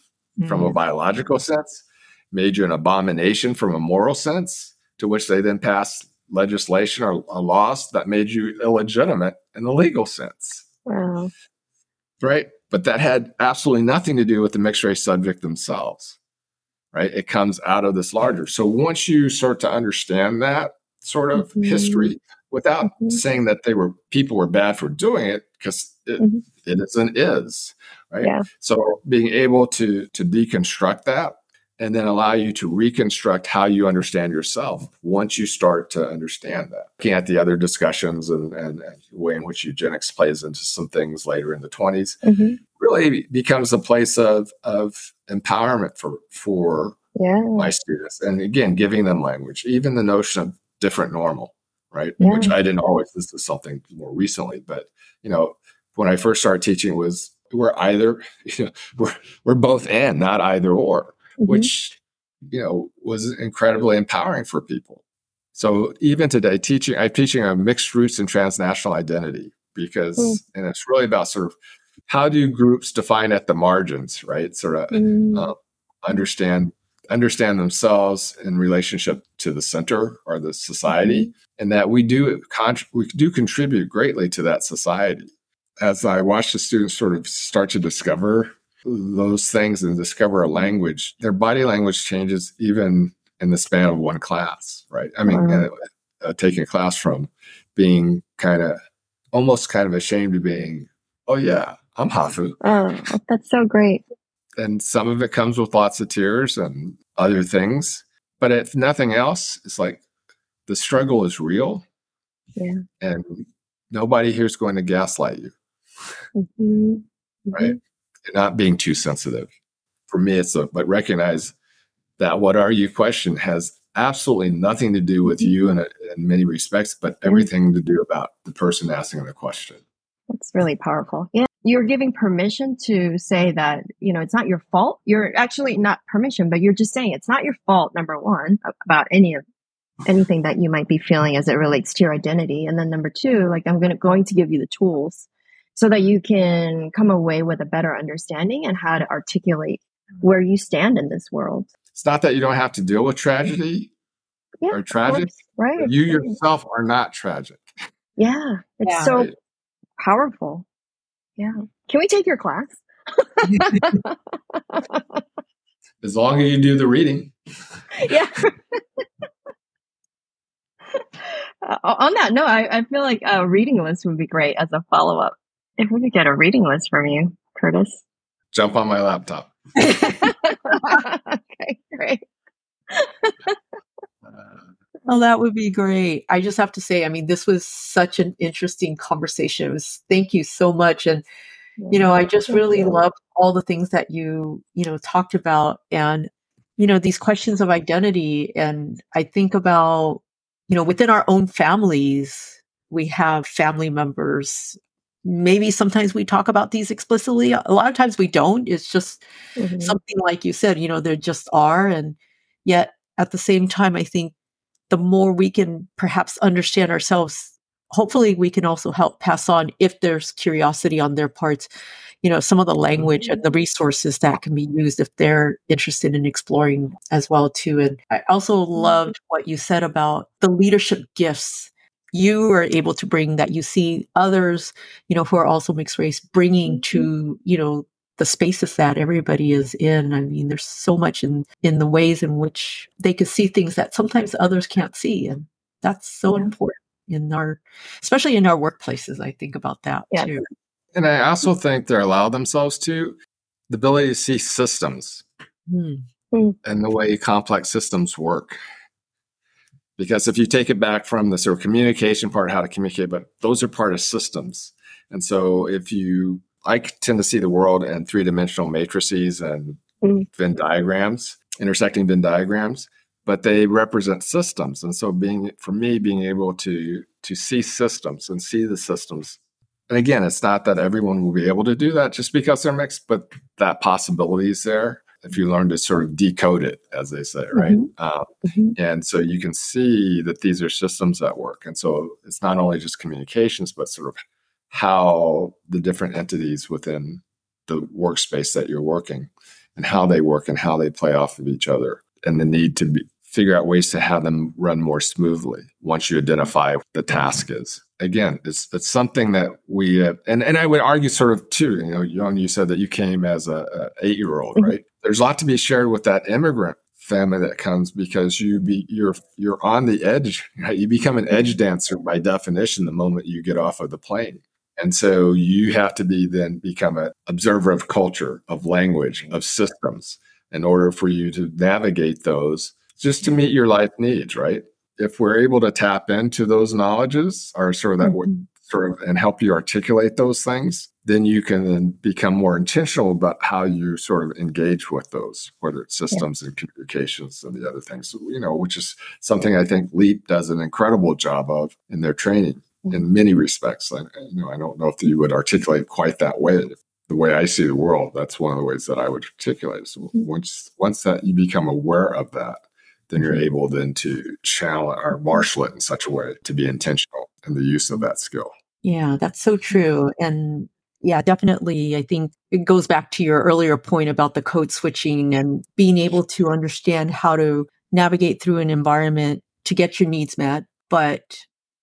from a biological sense, made you an abomination from a moral sense, to which they then passed legislation or, laws that made you illegitimate in the legal sense, Wow. right? But that had absolutely nothing to do with the mixed race subject themselves, right? It comes out of this larger. So once you start to understand that sort of Mhm. history, without Mhm. saying that they were people were bad for doing it, because it, Mhm. it is and is, right? Yeah. So being able to to deconstruct that and then allow you to reconstruct how you understand yourself once you start to understand that. Looking at the other discussions and, and, and the way in which eugenics plays into some things later in the 20s hmm really becomes a place of of empowerment for for Yeah. my students. And again, giving them language, even the notion of different normal, right? Yeah. Which I didn't always, this is something more recently, but you know, when I first started teaching was we're either, you know, we're, we're both and not either or, Mhm. which, you know, was incredibly empowering for people. So even today, teaching, I'm teaching a mixed roots and transnational identity because, Mm. and it's really about sort of how do groups define at the margins, right? Sort of Mm. uh, understand understand themselves in relationship to the center or the society and that we do we do contribute greatly to that society as i watch the students sort of start to discover those things and discover a language their body language changes even in the span of one class right i mean Wow. uh, uh, taking a class from being kind of almost kind of ashamed of being oh yeah i'm hafu Oh, that's so great. And some of it comes with lots of tears and other things. But if nothing else, it's like the struggle is real. Yeah. And nobody here is going to gaslight you. hmm Right. You're not being too sensitive. For me, it's a, but recognize that what are you question has absolutely nothing to do with you in, a, in many respects, but everything to do about the person asking the question. That's really powerful. Yeah. You're giving permission to say that, you know, it's not your fault. You're actually not permission, but you're just saying it's not your fault, number one, about any of anything that you might be feeling as it relates to your identity. And then number two, like I'm gonna going to give you the tools so that you can come away with a better understanding and how to articulate where you stand in this world. It's not that you don't have to deal with tragedy Yeah. or of tragic. course, Right. You yourself are not tragic. Yeah. It's Yeah. so powerful. Yeah. Can we take your class? As long as you do the reading. yeah. Uh, on that note, I, I feel like a reading list would be great as a follow up. If we could get a reading list from you, Curtiss. Jump on my laptop. okay, great. Oh, that would be great. I just have to say, I mean, this was such an interesting conversation. It was, thank you so much. And, you know, I just really love all the things that you, you know, talked about and, you know, these questions of identity. And I think about, you know, within our own families, we have family members. Maybe sometimes we talk about these explicitly. A lot of times we don't. It's just Mhm. something like you said, you know, there just are. And yet at the same time, I think the more we can perhaps understand ourselves, hopefully we can also help pass on if there's curiosity on their parts, you know, some of the language and the mm-hmm. resources that can be used if they're interested in exploring as well too. And I also mm-hmm. loved what you said about the leadership gifts you are able to bring that you see others, you know, who are also mixed race bringing to, mm-hmm. you know, the spaces that everybody is in. I mean, there's so much in in the ways in which they could see things that sometimes others can't see, and that's so Yeah. important in our, especially in our workplaces. I think about that Yeah. too. And I also think they allow themselves to the ability to see systems Hmm. and the way complex systems work. Because if you take it back from the sort of communication part, how to communicate, but those are part of systems. And so if you, I tend to see the world in three dimensional matrices and mm. Venn diagrams, intersecting Venn diagrams, but they represent systems. And so being, for me, being able to, to see systems and see the systems. And again, it's not that everyone will be able to do that just because they're mixed, but that possibility is there if you learn to sort of decode it, as they say, right? Mm-hmm. Uh, mm-hmm. And so you can see that these are systems at work. And so it's not only just communications, but sort of how the different entities within the workspace that you're working and how they work and how they play off of each other and the need to be, figure out ways to have them run more smoothly once you identify what the task is. Again, it's it's something that we have, and and I would argue sort of too. You know, Young, you said that you came as a, a eight year old, mm-hmm. right? There's a lot to be shared with that immigrant family that comes because you be you're you're on the edge. Right? You become an edge dancer by definition the moment you get off of the plane. And so you have to be then become an observer of culture, of language, of systems in order for you to navigate those just to meet your life needs, right? If we're able to tap into those knowledges or sort of that mm-hmm. sort of and help you articulate those things, then you can then become more intentional about how you sort of engage with those, whether it's systems yeah. and communications and the other things, you know, which is something I think LEAP does an incredible job of in their training. In many respects. I, you know, I don't know if you would articulate quite that way the way I see the world, that's one of the ways that I would articulate. So mm-hmm. once once that you become aware of that, then you're able then to channel or marshal it in such a way to be intentional in the use of that skill. Yeah, that's so true. And yeah, definitely. I think it goes back to your earlier point about the code switching and being able to understand how to navigate through an environment to get your needs met, but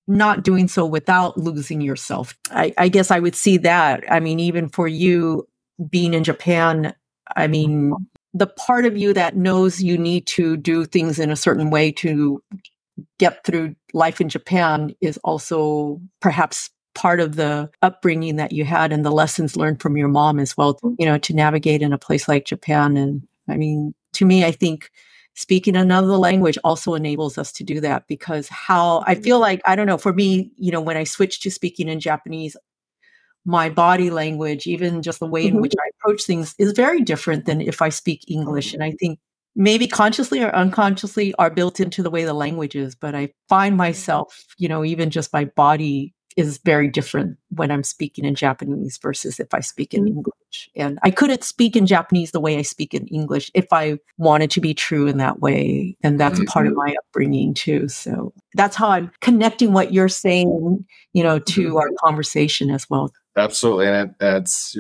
not doing so without losing yourself. I, I guess I would see that. I mean, even for you being in Japan, I mean, the part of you that knows you need to do things in a certain way to get through life in Japan is also perhaps part of the upbringing that you had and the lessons learned from your mom as well, you know, to navigate in a place like Japan. And I mean, to me, I think speaking another language also enables us to do that because how I feel like, I don't know, for me, you know, when I switched to speaking in Japanese, my body language, even just the way mm-hmm. in which I approach things, is very different than if I speak English. And I think maybe consciously or unconsciously are built into the way the language is. But I find mm-hmm. myself, you know, even just my body is very different when I'm speaking in Japanese versus if I speak in mm-hmm. English. And I couldn't speak in Japanese the way I speak in English if I wanted to be true in that way. And that's mm-hmm. part of my upbringing too. So that's how I'm connecting what you're saying, you know, to mm-hmm. our conversation as well. Absolutely. And it, it's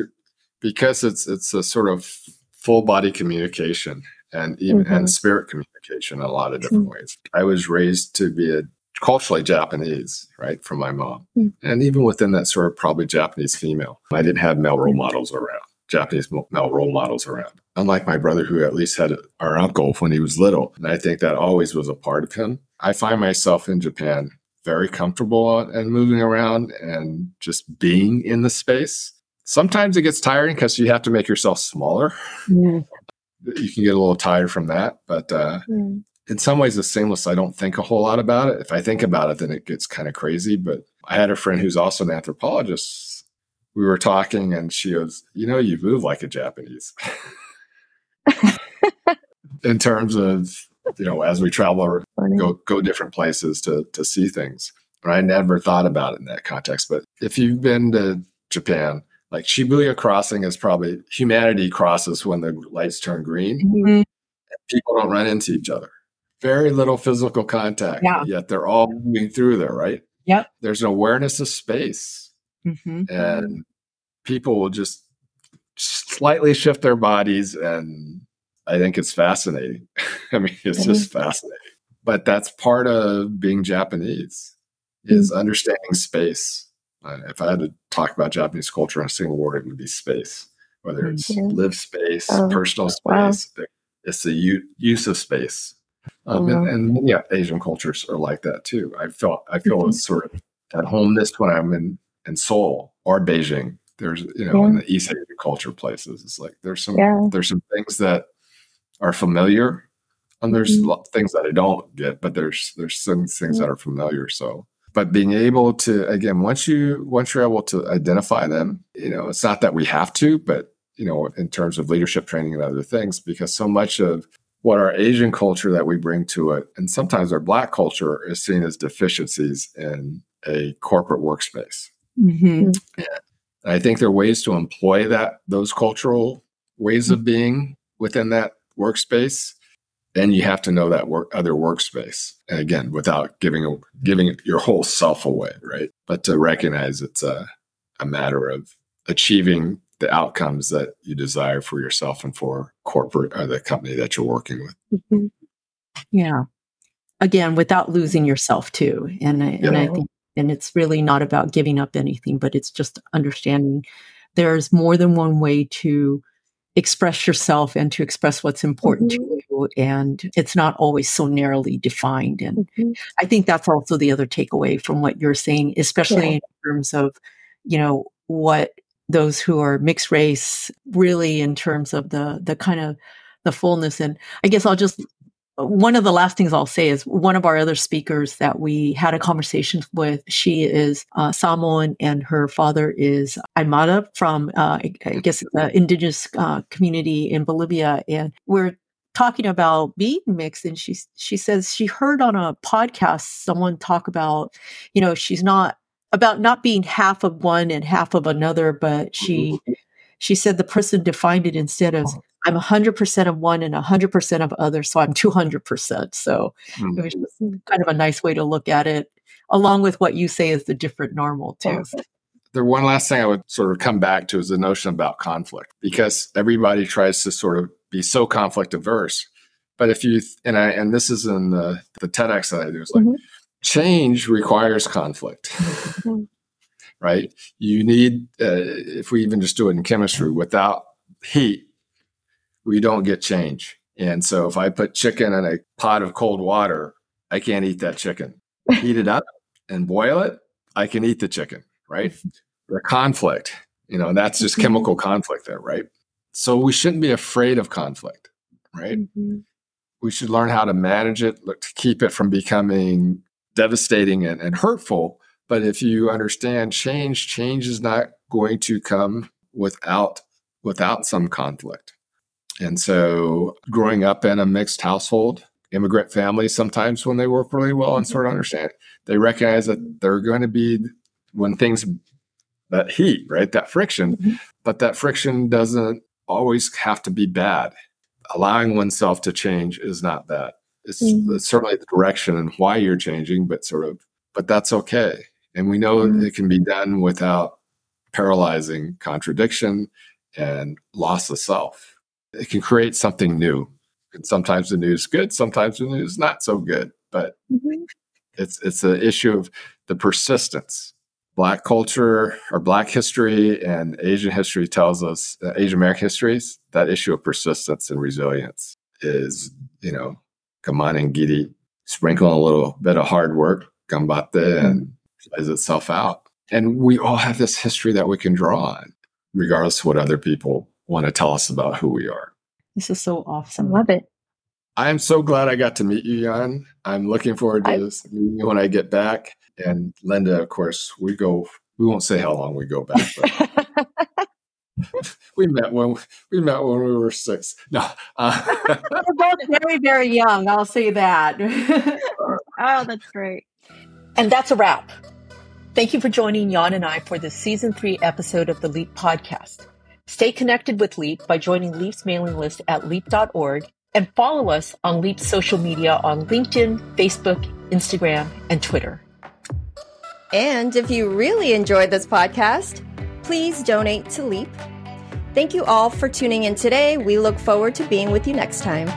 because it's it's a sort of full body communication and even mm-hmm. and spirit communication in a lot of different ways. I was raised to be a culturally Japanese, right, from my mom. Mm. And even within that sort of probably Japanese female, I didn't have male role models around, Japanese male role models around. Unlike my brother, who at least had our uncle when he was little. And I think that always was a part of him. I find myself in Japan very comfortable and moving around and just being in the space. Sometimes it gets tiring because you have to make yourself smaller. Mm. You can get a little tired from that, but uh, mm in some ways it's seamless. I don't think a whole lot about it. If I think about it, then it gets kind of crazy. But I had a friend who's also an anthropologist. We were talking and she goes, You know, you move like a Japanese. in terms of, you know, as we travel go go different places to to see things. And I never thought about it in that context. But if you've been to Japan, like Shibuya crossing is probably humanity crosses when the lights turn green. Mm-hmm. People don't run into each other very little physical contact, yeah. yet they're all moving through there, right? Yep. There's an awareness of space. Mm-hmm. And people will just slightly shift their bodies. And I think it's fascinating. I mean, it's mm-hmm. just fascinating. But that's part of being Japanese is mm-hmm. understanding space. Uh, if I had to talk about Japanese culture in a single word, it would be space, whether it's live space, oh, personal space. Wow. It's the u- use of space um, and, mm-hmm. and, yeah, Asian cultures are like that too. I feel I feel mm-hmm. sort of at homeness when I'm in in Seoul or Beijing. There's you know yeah. in the East Asian culture places. It's like there's some yeah. there's some things that are familiar And there's mm-hmm. things that I don't get, but there's there's some things that are familiar. So, but being able to again, once you once you're able to identify them, you know, it's not that we have to, but you know, in terms of leadership training and other things, because so much of what our Asian culture that we bring to it, and sometimes our Black culture, is seen as deficiencies in a corporate workspace. Mm-hmm. I think there are ways to employ that those cultural ways of being within that workspace. And you have to know that work, other workspace. And again, without giving giving your whole self away, right? But to recognize it's a, a matter of achieving the outcomes that you desire for yourself and for corporate or the company that you're working with. Mm-hmm. Yeah. Again, without losing yourself too. And I, yeah. and I think, and it's really not about giving up anything, but it's just understanding there's more than one way to express yourself and to express what's important mm-hmm. to you. And it's not always so narrowly defined. And mm-hmm. I think that's also the other takeaway from what you're saying, especially yeah. in terms of, you know, what those who are mixed race really in terms of the the kind of the fullness and i guess i'll just one of the last things I'll say is one of our other speakers that we had a conversation with. She is uh, Samoan, and her father is Aymara from, uh, I guess, the indigenous uh, community in Bolivia. And we're talking about being mixed, and she she says she heard on a podcast someone talk about, you know, she's not about not being half of one and half of another, but she she said the person defined it instead of I'm 100% of one and 100% of other, so I'm 200%. So mm-hmm. it was just kind of a nice way to look at it, along with what you say is the different normal too. The one last thing I would sort of come back to is the notion about conflict, because everybody tries to sort of be so conflict averse. But if you and I and this is in the, the TEDx that I do, is like mm-hmm change requires conflict mm-hmm. right you need uh, if we even just do it in chemistry without heat we don't get change and so if i put chicken in a pot of cold water i can't eat that chicken heat it up and boil it i can eat the chicken right the conflict you know and that's just mm-hmm. chemical conflict there right so we shouldn't be afraid of conflict right mm-hmm. we should learn how to manage it look, to keep it from becoming devastating and, and hurtful. But if you understand change, change is not going to come without without some conflict. And so growing up in a mixed household, immigrant families sometimes when they work really well and sort of understand, they recognize that they're going to be when things that heat, right? That friction, mm-hmm. but that friction doesn't always have to be bad. Allowing oneself to change is not bad. It's, mm-hmm. certainly the direction and why you're changing, but sort of, but that's okay. And we know mm-hmm. it can be done without paralyzing contradiction and loss of self. It can create something new. And sometimes the news is good, sometimes the news is not so good. But mm-hmm. it's it's an issue of the persistence. Black culture or Black history and Asian history tells us, uh, Asian American histories, that issue of persistence and resilience is, you know, and Giri, sprinkle a little bit of hard work, gambate, and plays itself out. And we all have this history that we can draw on, regardless of what other people want to tell us about who we are. This is so awesome. Love it. I am so glad I got to meet you, Jan. I'm looking forward to I, this meeting you when I get back. And Linda, of course, we go, we won't say how long we go back, but we met when we met when we were six. No, uh, we're both very very young. I'll say that. oh, that's great. And that's a wrap. Thank you for joining Jan and I for this season three episode of the Leap podcast. Stay connected with Leap by joining Leap's mailing list at leap.org and follow us on Leap's social media on LinkedIn, Facebook, Instagram, and Twitter. And if you really enjoyed this podcast please donate to LEAP. Thank you all for tuning in today. We look forward to being with you next time.